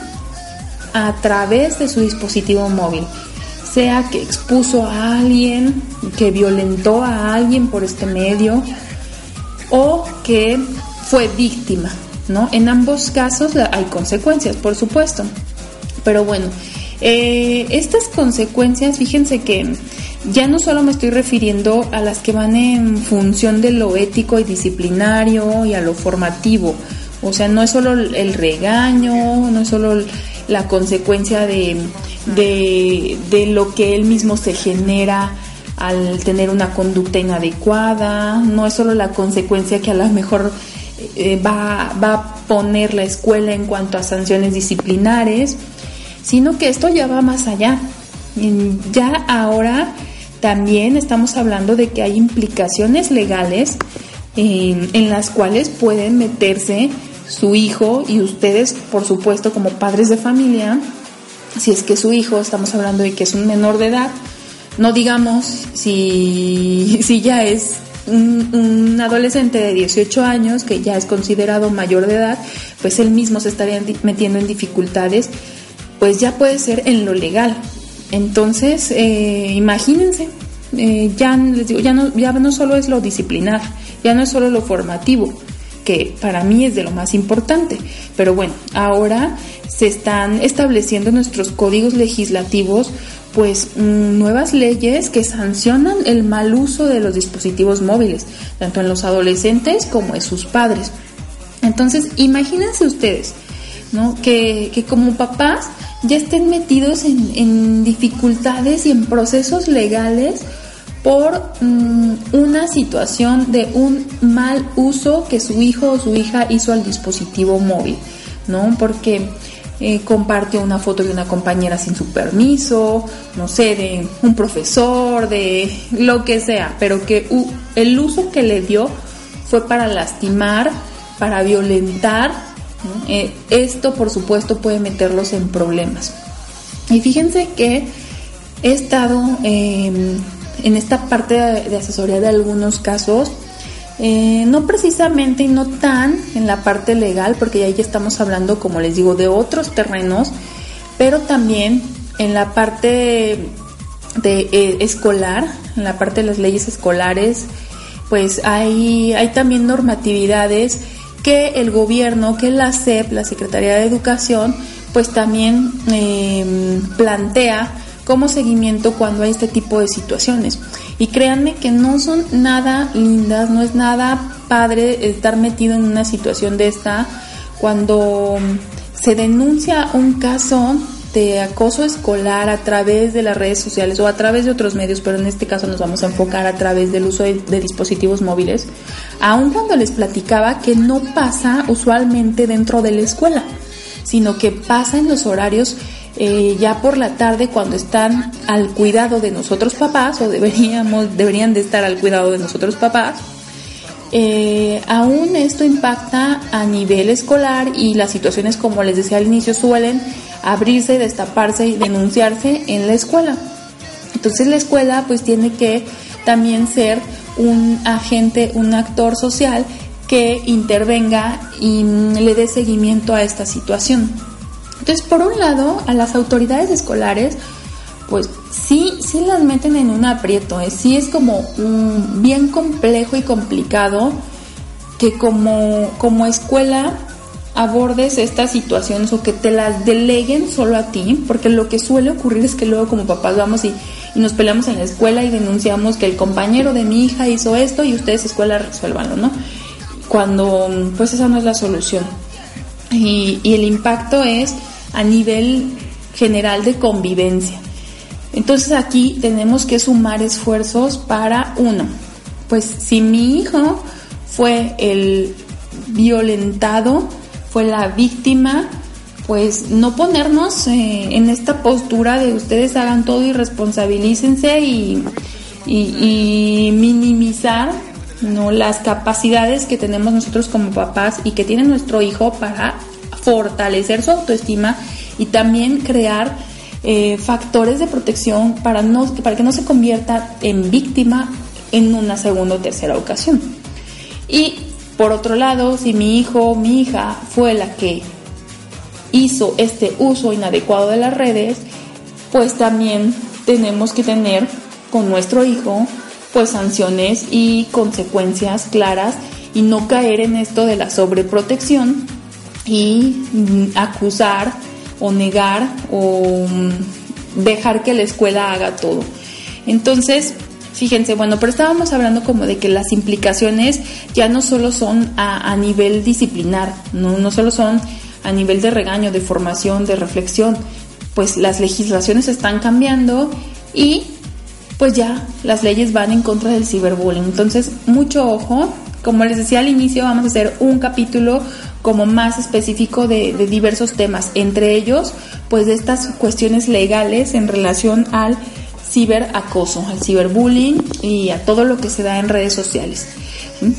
a través de su dispositivo móvil sea que expuso a alguien, que violentó a alguien por este medio o que fue víctima, ¿no? En ambos casos hay consecuencias, por supuesto. Pero bueno, eh, estas consecuencias, fíjense que ya no solo me estoy refiriendo a las que van en función de lo ético y disciplinario y a lo formativo. O sea, no es solo el regaño, no es solo la consecuencia de de, lo que él mismo se genera al tener una conducta inadecuada, no es solo la consecuencia que a lo mejor eh, va, va, a poner la escuela en cuanto a sanciones disciplinares, sino que esto ya va más allá. Ya ahora también estamos hablando de que hay implicaciones legales en las cuales pueden meterse su hijo y ustedes, por supuesto, como padres de familia, si es que su hijo, estamos hablando de que es un menor de edad, no digamos si, si ya es un, adolescente de 18 años que ya es considerado mayor de edad, pues él mismo se estaría metiendo en dificultades, pues ya puede ser en lo legal. Entonces, eh, imagínense, eh, ya les digo, ya no, ya no solo es lo disciplinar, ya no es solo lo formativo, que para mí es de lo más importante. Pero bueno, ahora se están estableciendo nuestros códigos legislativos pues mm, nuevas leyes que sancionan el mal uso de los dispositivos móviles, tanto en los adolescentes como en sus padres. Entonces, imagínense ustedes, ¿no? Que, que como papás ya estén metidos en, en, dificultades y en procesos legales por mm, una situación de un mal uso que su hijo o su hija hizo al dispositivo móvil, ¿no? Porque eh, compartió una foto de una compañera sin su permiso, no sé, de un profesor, de lo que sea, pero que el uso que le dio fue para lastimar, para violentar. Eh, esto, por supuesto, puede meterlos en problemas. Y fíjense que he estado em, en esta parte de asesoría de algunos casos eh, no precisamente y no tan en la parte legal, porque ahí ya estamos hablando, como les digo, de otros terrenos, pero también en la parte de eh, escolar, en la parte de las leyes escolares, pues hay, hay también normatividades que el gobierno, que la SEP, la Secretaría de Educación, pues también eh, plantea como seguimiento cuando hay este tipo de situaciones. Y créanme que no son nada lindas, no es nada padre estar metido en una situación de esta cuando se denuncia un caso de acoso escolar a través de las redes sociales o a través de otros medios, pero en este caso nos vamos a enfocar a través del uso de, de, dispositivos móviles, aun cuando les platicaba que no pasa usualmente dentro de la escuela, sino que pasa en los horarios eh, ya por la tarde cuando están al cuidado de nosotros papás o deberíamos deberían de estar al cuidado de nosotros papás eh, aún esto impacta a nivel escolar y las situaciones como les decía al inicio suelen abrirse destaparse y denunciarse en la escuela. Entonces la escuela pues tiene que también ser un agente un actor social que intervenga y le dé seguimiento a esta situación entonces, por un lado, a las autoridades escolares, pues sí, sí las meten en un aprieto, ¿eh? sí es como bien complejo y complicado que como, como escuela abordes estas situaciones o que te las deleguen solo a ti, porque lo que suele ocurrir es que luego como papás vamos y, y, nos peleamos en la escuela y denunciamos que el compañero de mi hija hizo esto y ustedes escuela resuélvanlo, ¿no? cuando pues esa no es la solución. Y, y el impacto es a nivel general de convivencia. Entonces aquí tenemos que sumar esfuerzos para uno, pues si mi hijo fue el violentado, fue la víctima, pues no ponernos eh, en esta postura de ustedes hagan todo y responsabilícense y, y, minimizar ¿no? las capacidades que tenemos nosotros como papás y que tiene nuestro hijo para fortalecer su autoestima y también crear eh, factores de protección para, no, para que no se convierta en víctima en una segunda o tercera ocasión. Y por otro lado, si mi hijo o mi hija fue la que hizo este uso inadecuado de las redes, pues también tenemos que tener con nuestro hijo pues sanciones y consecuencias claras y no caer en esto de la sobreprotección y mm, acusar o negar o mm, dejar que la escuela haga todo. Entonces, fíjense, bueno, pero estábamos hablando como de que las implicaciones ya no solo son a, nivel disciplinar, ¿no? no solo son a nivel de regaño, de formación, de reflexión, pues las legislaciones están cambiando y pues ya las leyes van en contra del ciberbullying. Entonces, mucho ojo. Como les decía al inicio, vamos a hacer un capítulo como más específico de, diversos temas, entre ellos, pues estas cuestiones legales en relación al ciberacoso, al ciberbullying y a todo lo que se da en redes sociales. ¿Mm?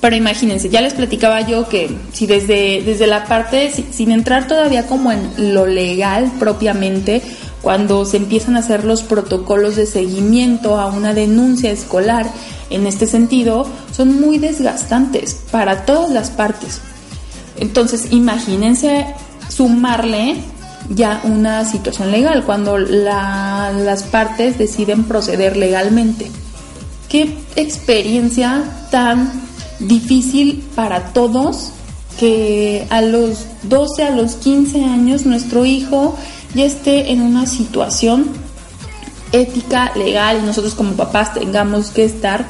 Pero imagínense, ya les platicaba yo que si desde, desde la parte, sin entrar todavía como en lo legal propiamente, cuando se empiezan a hacer los protocolos de seguimiento a una denuncia escolar en este sentido, son muy desgastantes para todas las partes. Entonces, imagínense sumarle ya una situación legal cuando las partes deciden proceder legalmente. Qué experiencia tan difícil para todos que a los 12, a los 15 años nuestro hijo ya esté en una situación ética, legal y nosotros como papás tengamos que estar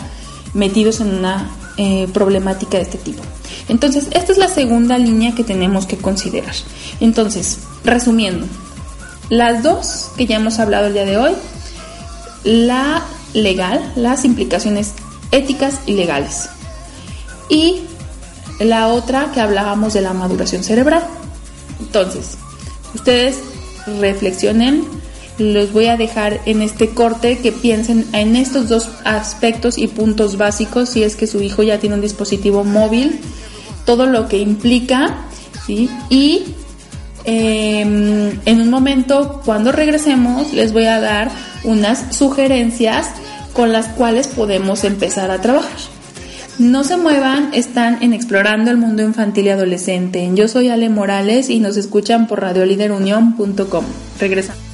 metidos en una eh, problemática de este tipo. Entonces, esta es la segunda línea que tenemos que considerar. Entonces, resumiendo, las dos que ya hemos hablado el día de hoy, la legal, las implicaciones éticas y legales. Y la otra que hablábamos de la maduración cerebral. Entonces, ustedes reflexionen, los voy a dejar en este corte que piensen en estos dos aspectos y puntos básicos si es que su hijo ya tiene un dispositivo móvil, todo lo que implica. Y em, en un momento, cuando regresemos, les voy a dar unas sugerencias con las cuales podemos empezar a trabajar. No se muevan, están en Explorando el Mundo Infantil y Adolescente. Yo soy Ale Morales y nos escuchan por radioliderunión.com. Regresamos.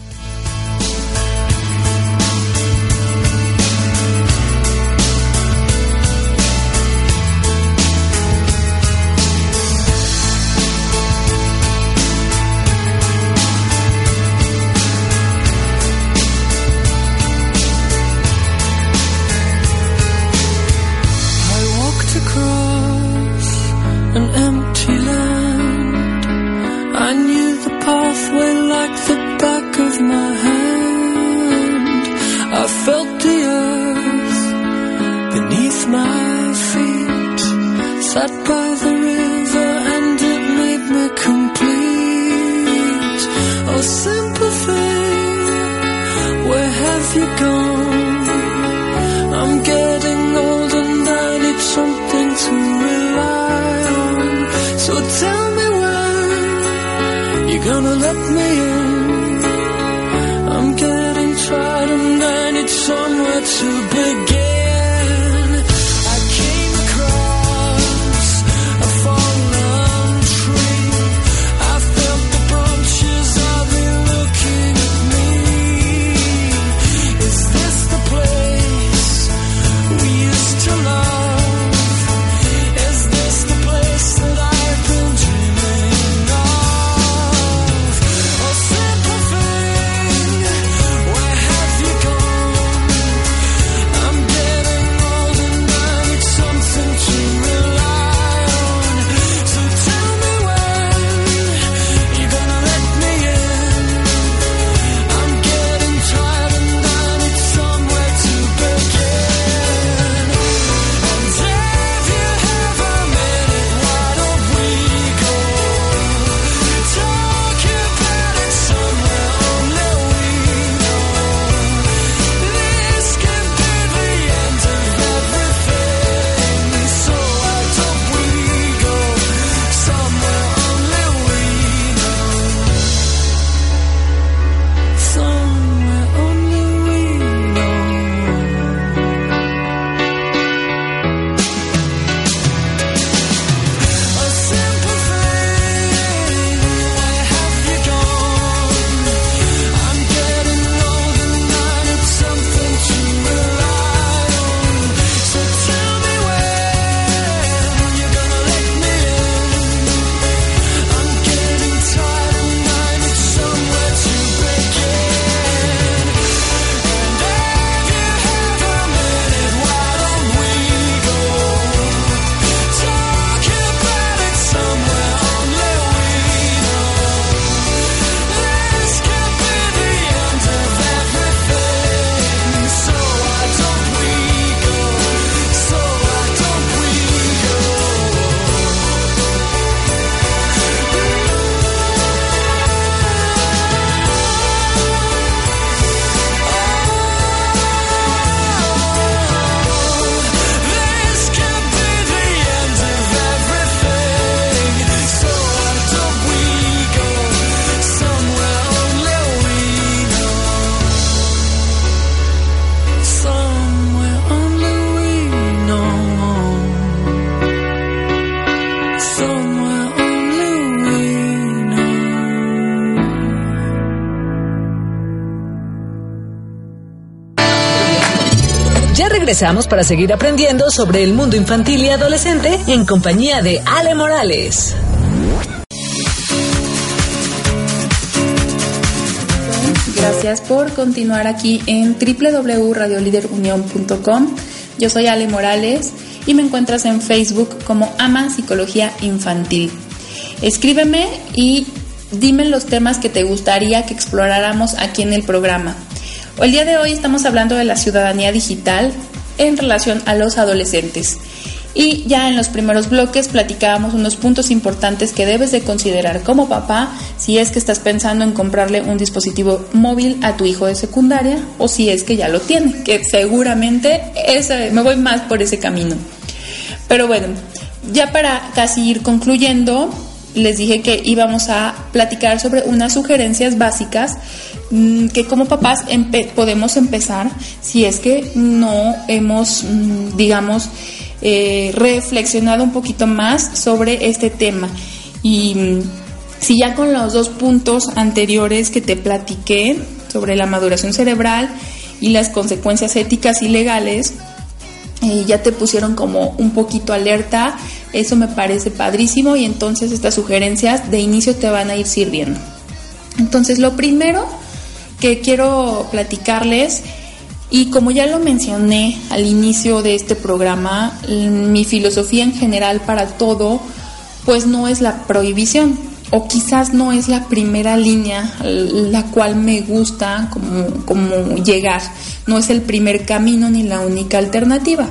Regresamos para seguir aprendiendo sobre el mundo infantil y adolescente en compañía de Ale Morales. Gracias por continuar aquí en www.radioliderunión.com. Yo soy Ale Morales y me encuentras en Facebook como Ama Psicología Infantil. Escríbeme y dime los temas que te gustaría que exploráramos aquí en el programa. El día de hoy estamos hablando de la ciudadanía digital en relación a los adolescentes. Y ya en los primeros bloques platicábamos unos puntos importantes que debes de considerar como papá si es que estás pensando en comprarle un dispositivo móvil a tu hijo de secundaria o si es que ya lo tiene, que seguramente me voy más por ese camino. Pero bueno, ya para casi ir concluyendo, les dije que íbamos a platicar sobre unas sugerencias básicas que como papás podemos empezar si es que no hemos, mm, digamos, eh, reflexionado un poquito más sobre este tema. Y mm, si ya con los dos puntos anteriores que te platiqué sobre la maduración cerebral y las consecuencias éticas y legales, eh, ya te pusieron como un poquito alerta, eso me parece padrísimo y entonces estas sugerencias de inicio te van a ir sirviendo. Entonces lo primero que quiero platicarles y como ya lo mencioné al inicio de este programa, mi filosofía en general para todo, pues no es la prohibición, o quizás no es la primera línea la cual me gusta como, como llegar, no es el primer camino ni la única alternativa.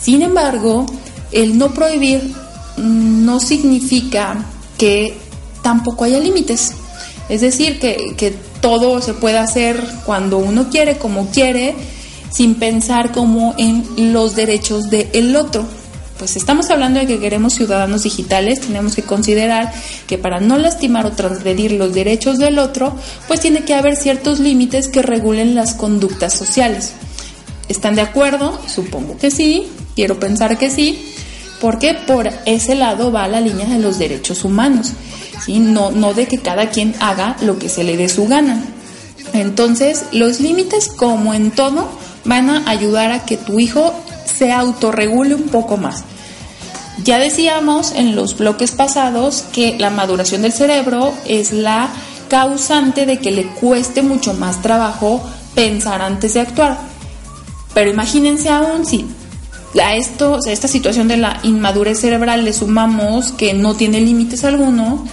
Sin embargo, el no prohibir no significa que tampoco haya límites. Es decir, que, que todo se puede hacer cuando uno quiere, como quiere, sin pensar como en los derechos del otro. Pues estamos hablando de que queremos ciudadanos digitales, tenemos que considerar que para no lastimar o transgredir los derechos del otro, pues tiene que haber ciertos límites que regulen las conductas sociales. ¿Están de acuerdo? Supongo que sí, quiero pensar que sí, porque por ese lado va la línea de los derechos humanos no, no de que cada quien haga lo que se le dé su gana. Entonces, los límites, como en todo, van a ayudar a que tu hijo se autorregule un poco más. Ya decíamos en los bloques pasados que la maduración del cerebro es la causante de que le cueste mucho más trabajo pensar antes de actuar. Pero imagínense aún si a esto, a esta situación de la inmadurez cerebral le sumamos que no tiene límites alguno,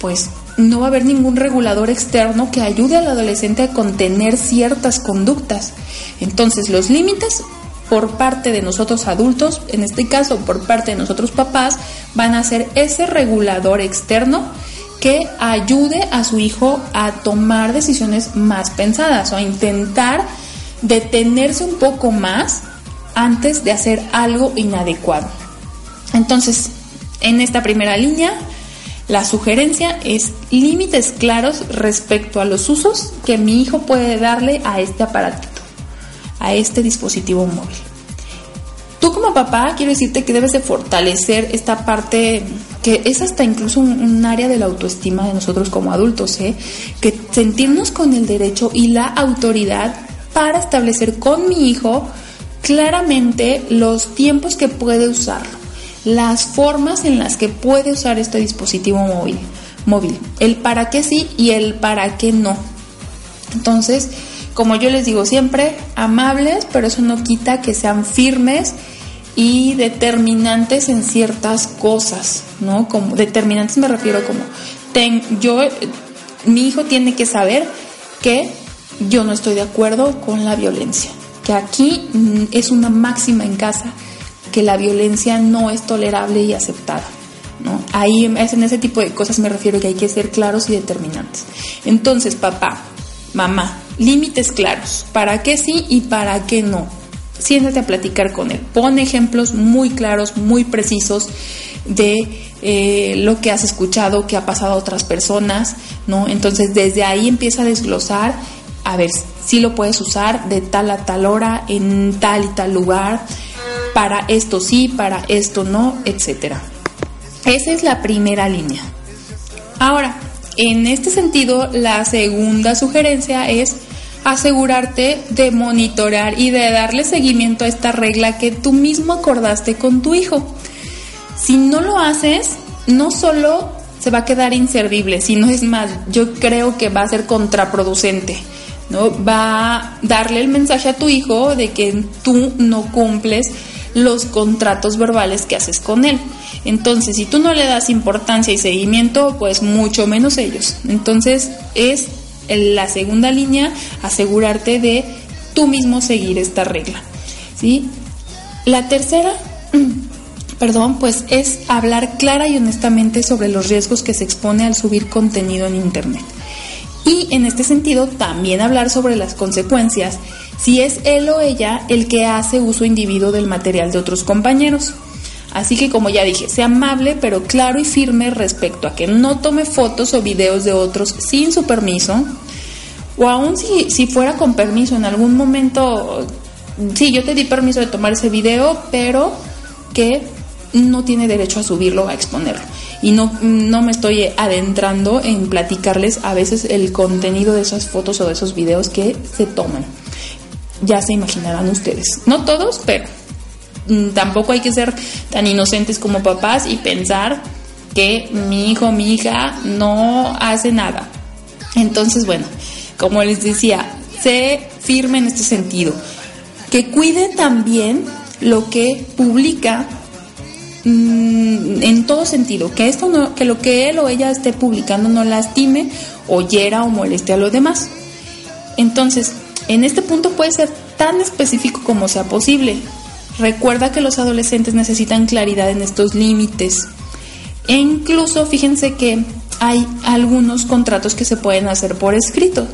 pues no va a haber ningún regulador externo que ayude al adolescente a contener ciertas conductas. Entonces los límites por parte de nosotros adultos, en este caso por parte de nosotros papás, van a ser ese regulador externo que ayude a su hijo a tomar decisiones más pensadas o a intentar detenerse un poco más antes de hacer algo inadecuado. Entonces, en esta primera línea, la sugerencia es límites claros respecto a los usos que mi hijo puede darle a este aparatito, a este dispositivo móvil. Tú como papá quiero decirte que debes de fortalecer esta parte que es hasta incluso un, área de la autoestima de nosotros como adultos, ¿eh? que sentirnos con el derecho y la autoridad para establecer con mi hijo claramente los tiempos que puede usarlo las formas en las que puede usar este dispositivo móvil, móvil, el para qué sí y el para qué no. Entonces, como yo les digo siempre, amables, pero eso no quita que sean firmes y determinantes en ciertas cosas, ¿no? Como determinantes me refiero como ten, yo mi hijo tiene que saber que yo no estoy de acuerdo con la violencia, que aquí mm, es una máxima en casa que la violencia no es tolerable y aceptada. ¿no? Ahí es en ese tipo de cosas me refiero que hay que ser claros y determinantes. Entonces, papá, mamá, límites claros, para qué sí y para qué no. Siéntate a platicar con él. Pon ejemplos muy claros, muy precisos de eh, lo que has escuchado, que ha pasado a otras personas, ¿no? Entonces, desde ahí empieza a desglosar, a ver si lo puedes usar de tal a tal hora, en tal y tal lugar, para esto sí, para esto no, etcétera. Esa es la primera línea. Ahora, en este sentido, la segunda sugerencia es asegurarte de monitorar y de darle seguimiento a esta regla que tú mismo acordaste con tu hijo. Si no lo haces, no solo se va a quedar inservible, sino es más, yo creo que va a ser contraproducente. ¿no? Va a darle el mensaje a tu hijo de que tú no cumples los contratos verbales que haces con él. Entonces, si tú no le das importancia y seguimiento, pues mucho menos ellos. Entonces, es la segunda línea asegurarte de tú mismo seguir esta regla. ¿sí? La tercera, perdón, pues es hablar clara y honestamente sobre los riesgos que se expone al subir contenido en Internet. Y en este sentido, también hablar sobre las consecuencias si es él o ella el que hace uso individuo del material de otros compañeros. Así que como ya dije, sea amable pero claro y firme respecto a que no tome fotos o videos de otros sin su permiso, o aún si, si fuera con permiso en algún momento, sí, yo te di permiso de tomar ese video, pero que no tiene derecho a subirlo o a exponerlo. Y no, no me estoy adentrando en platicarles a veces el contenido de esas fotos o de esos videos que se toman. Ya se imaginarán ustedes. No todos, pero mm, tampoco hay que ser tan inocentes como papás y pensar que mi hijo, mi hija no hace nada. Entonces, bueno, como les decía, sé firme en este sentido. Que cuide también lo que publica mm, en todo sentido, que esto no, que lo que él o ella esté publicando no lastime o o moleste a los demás. Entonces, en este punto puede ser tan específico como sea posible. Recuerda que los adolescentes necesitan claridad en estos límites. E incluso fíjense que hay algunos contratos que se pueden hacer por escrito.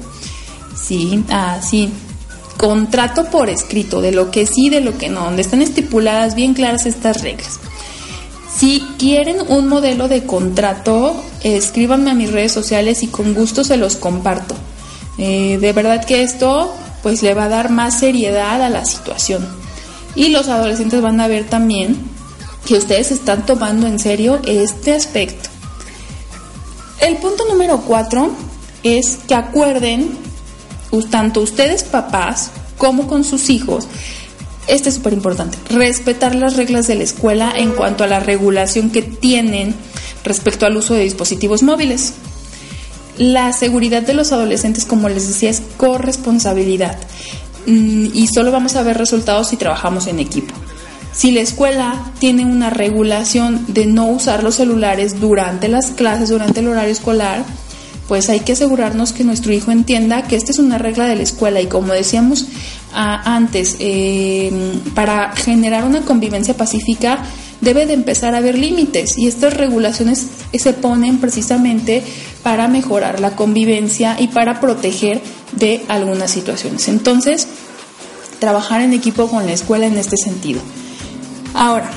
Sí, así. Contrato por escrito, de lo que sí, de lo que no, donde están estipuladas bien claras estas reglas. Si quieren un modelo de contrato, escríbanme a mis redes sociales y con gusto se los comparto. Eh, de verdad que esto pues le va a dar más seriedad a la situación. Y los adolescentes van a ver también que ustedes están tomando en serio este aspecto. El punto número cuatro es que acuerden, tanto ustedes papás como con sus hijos, este es súper importante, respetar las reglas de la escuela en cuanto a la regulación que tienen respecto al uso de dispositivos móviles. La seguridad de los adolescentes, como les decía, es corresponsabilidad mm, y solo vamos a ver resultados si trabajamos en equipo. Si la escuela tiene una regulación de no usar los celulares durante las clases, durante el horario escolar, pues hay que asegurarnos que nuestro hijo entienda que esta es una regla de la escuela y como decíamos ah, antes, em, para generar una convivencia pacífica debe de empezar a haber límites y estas regulaciones se ponen precisamente para mejorar la convivencia y para proteger de algunas situaciones. Entonces, trabajar en equipo con la escuela en este sentido. Ahora,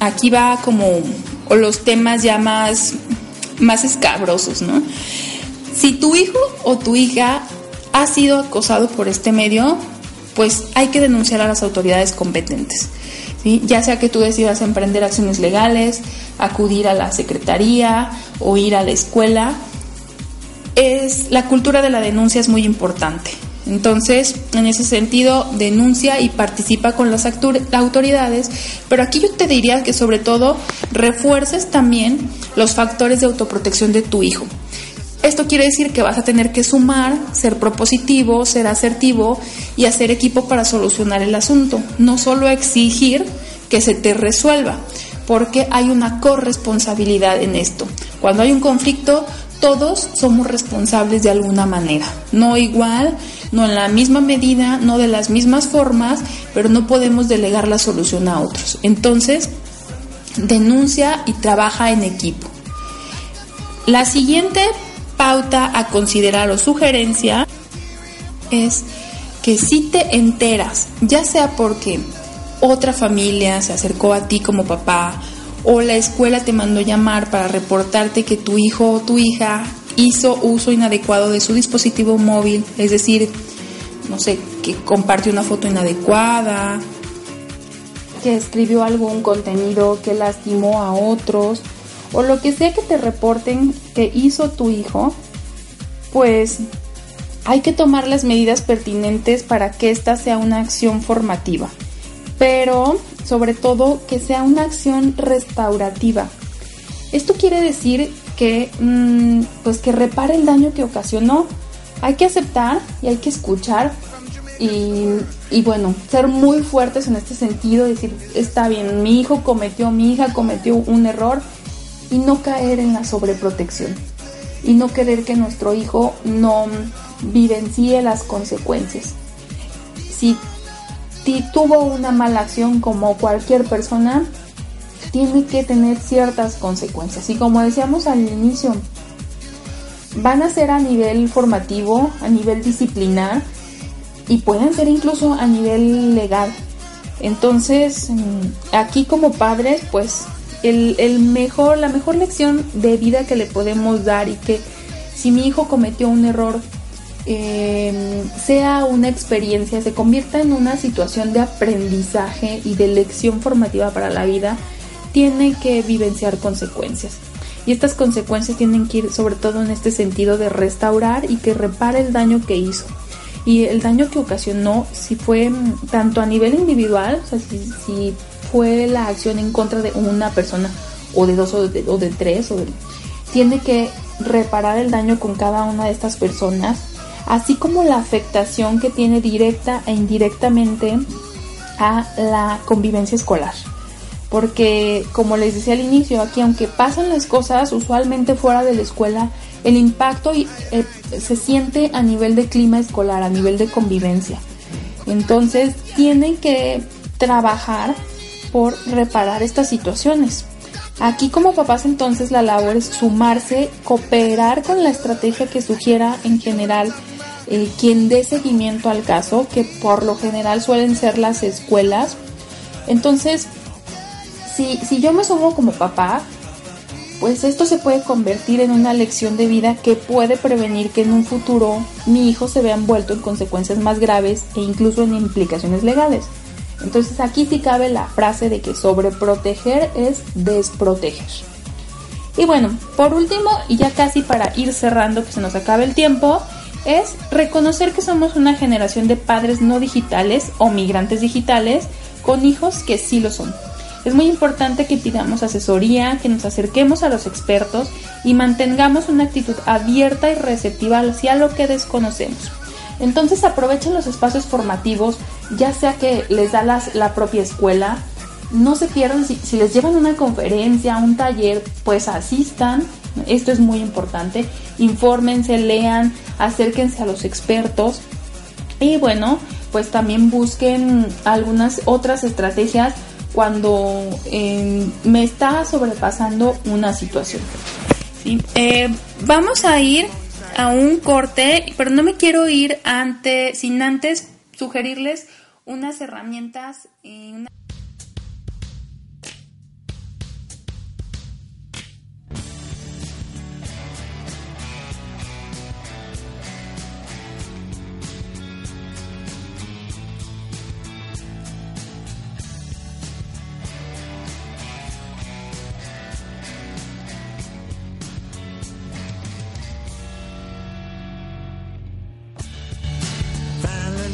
aquí va como los temas ya más, más escabrosos, ¿no? Si tu hijo o tu hija ha sido acosado por este medio, pues hay que denunciar a las autoridades competentes. Ya sea que tú decidas emprender acciones legales, acudir a la secretaría o ir a la escuela, es la cultura de la denuncia es muy importante. Entonces, en ese sentido, denuncia y participa con las autoridades, pero aquí yo te diría que sobre todo refuerces también los factores de autoprotección de tu hijo. Esto quiere decir que vas a tener que sumar, ser propositivo, ser asertivo y hacer equipo para solucionar el asunto, no solo exigir que se te resuelva, porque hay una corresponsabilidad en esto. Cuando hay un conflicto, todos somos responsables de alguna manera, no igual, no en la misma medida, no de las mismas formas, pero no podemos delegar la solución a otros. Entonces, denuncia y trabaja en equipo. La siguiente pauta a considerar o sugerencia es que si te enteras, ya sea porque otra familia se acercó a ti como papá o la escuela te mandó llamar para reportarte que tu hijo o tu hija hizo uso inadecuado de su dispositivo móvil, es decir, no sé, que compartió una foto inadecuada, que escribió algún contenido que lastimó a otros, o lo que sea que te reporten que hizo tu hijo, pues hay que tomar las medidas pertinentes para que esta sea una acción formativa, pero sobre todo que sea una acción restaurativa. Esto quiere decir que, mm, pues que repare el daño que ocasionó. Hay que aceptar y hay que escuchar y, y, bueno, ser muy fuertes en este sentido, decir, está bien, mi hijo cometió, mi hija cometió un error y no caer en la sobreprotección y no querer que nuestro hijo no vivencie las consecuencias. Si, tuvo una mala acción como cualquier persona, tiene que tener ciertas consecuencias. Y como decíamos al inicio, van a ser a nivel formativo, a nivel disciplinar y pueden ser incluso a nivel legal. Entonces, mm, aquí como padres, pues el, el, mejor, la mejor lección de vida que le podemos dar y que si mi hijo cometió un error eh, sea una experiencia, se convierta en una situación de aprendizaje y de lección formativa para la vida, tiene que vivenciar consecuencias. Y estas consecuencias tienen que ir sobre todo en este sentido de restaurar y que repare el daño que hizo. Y el daño que ocasionó, si fue mm, tanto a nivel individual, o sea, si, fue la acción en contra de una persona o de dos o de, o de tres, o tiene que reparar el daño con cada una de estas personas así como la afectación que tiene directa e indirectamente a la convivencia escolar. Porque, como les decía al inicio, aquí aunque pasan las cosas usualmente fuera de la escuela, el impacto eh, se siente a nivel de clima escolar, a nivel de convivencia. Entonces, tienen que trabajar por reparar estas situaciones. Aquí como papás entonces la labor es sumarse, cooperar con la estrategia que sugiera en general eh, quien dé seguimiento al caso, que por lo general suelen ser las escuelas. Entonces, si, si yo me sumo como papá, pues esto se puede convertir en una lección de vida que puede prevenir que en un futuro mi hijo se vea envuelto en consecuencias más graves e incluso en implicaciones legales. Entonces aquí sí cabe la frase de que sobreproteger es desproteger. Y bueno, por último, y ya casi para ir cerrando que se nos acabe el tiempo, es reconocer que somos una generación de padres no digitales o migrantes digitales con hijos que sí lo son. Es muy importante que pidamos asesoría, que nos acerquemos a los expertos y mantengamos una actitud abierta y receptiva hacia lo que desconocemos. Entonces aprovechen los espacios formativos, ya sea que les da la propia escuela, no se pierdan, si, si les llevan una conferencia, un taller, pues asistan, esto es muy importante. Infórmense, lean, acérquense a los expertos. Y bueno, pues también busquen algunas otras estrategias cuando em, me está sobrepasando una situación. Eh, vamos a ir a un corte, pero no me quiero ir ante, sin antes sugerirles unas herramientas. y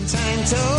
time to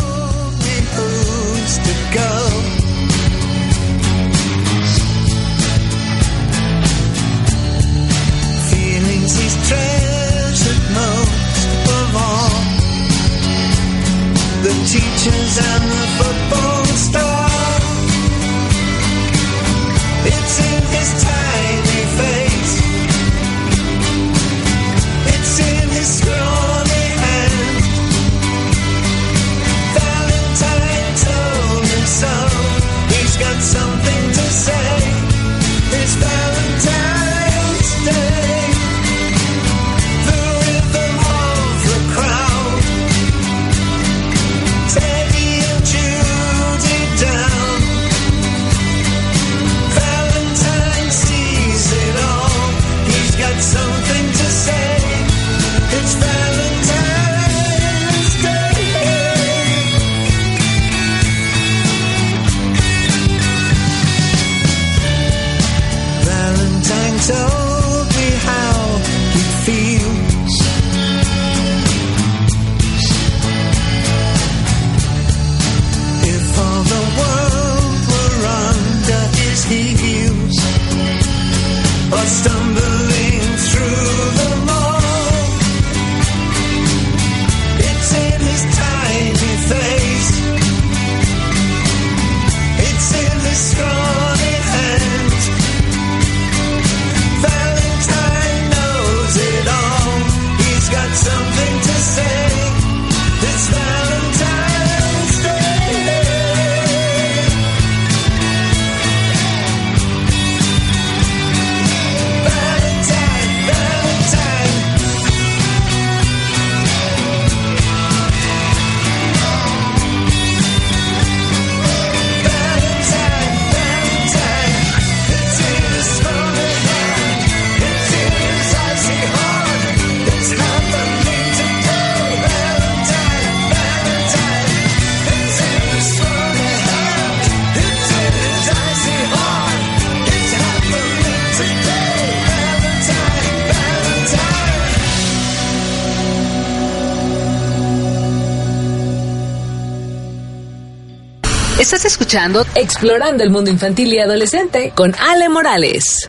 Estás escuchando Explorando el Mundo Infantil y Adolescente con Ale Morales.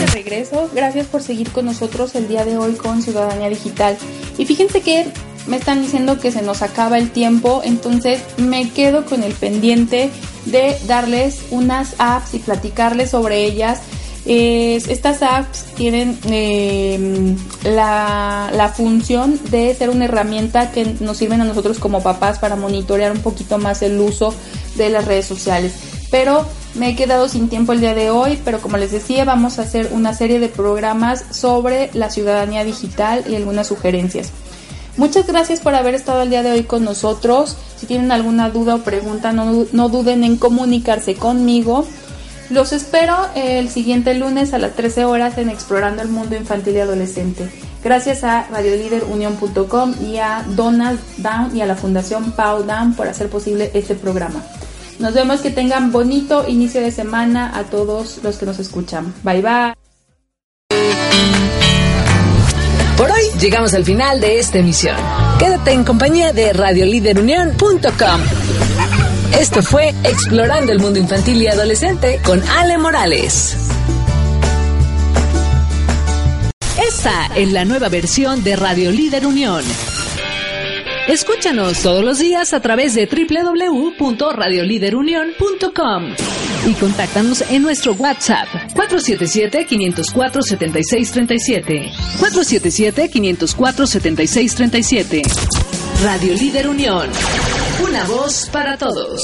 De regreso, gracias por seguir con nosotros el día de hoy con Ciudadanía Digital. Y fíjense que me están diciendo que se nos acaba el tiempo, entonces me quedo con el pendiente de darles unas apps y platicarles sobre ellas. Estas apps tienen eh, la, la, función de ser una herramienta que nos sirven a nosotros como papás para monitorear un poquito más el uso de las redes sociales. Pero me he quedado sin tiempo el día de hoy, pero como les decía, vamos a hacer una serie de programas sobre la ciudadanía digital y algunas sugerencias. Muchas gracias por haber estado el día de hoy con nosotros. Si tienen alguna duda o pregunta, no, no duden en comunicarse conmigo. Los espero el siguiente lunes a las 13 horas en Explorando el Mundo Infantil y Adolescente. Gracias a radioliderunion.com y a Donald Down y a la Fundación Pau Down por hacer posible este programa. Nos vemos que tengan bonito inicio de semana a todos los que nos escuchan. Bye bye. Por hoy llegamos al final de esta emisión. Quédate en compañía de radioliderunión.com. Esto fue Explorando el Mundo Infantil y Adolescente con Ale Morales. Esta es la nueva versión de Radio Líder Unión. Escúchanos todos los días a través de www.radioliderunión.com y contáctanos en nuestro WhatsApp 477-504-7637. 477-504-7637. Radio Líder Unión. Una voz para todos.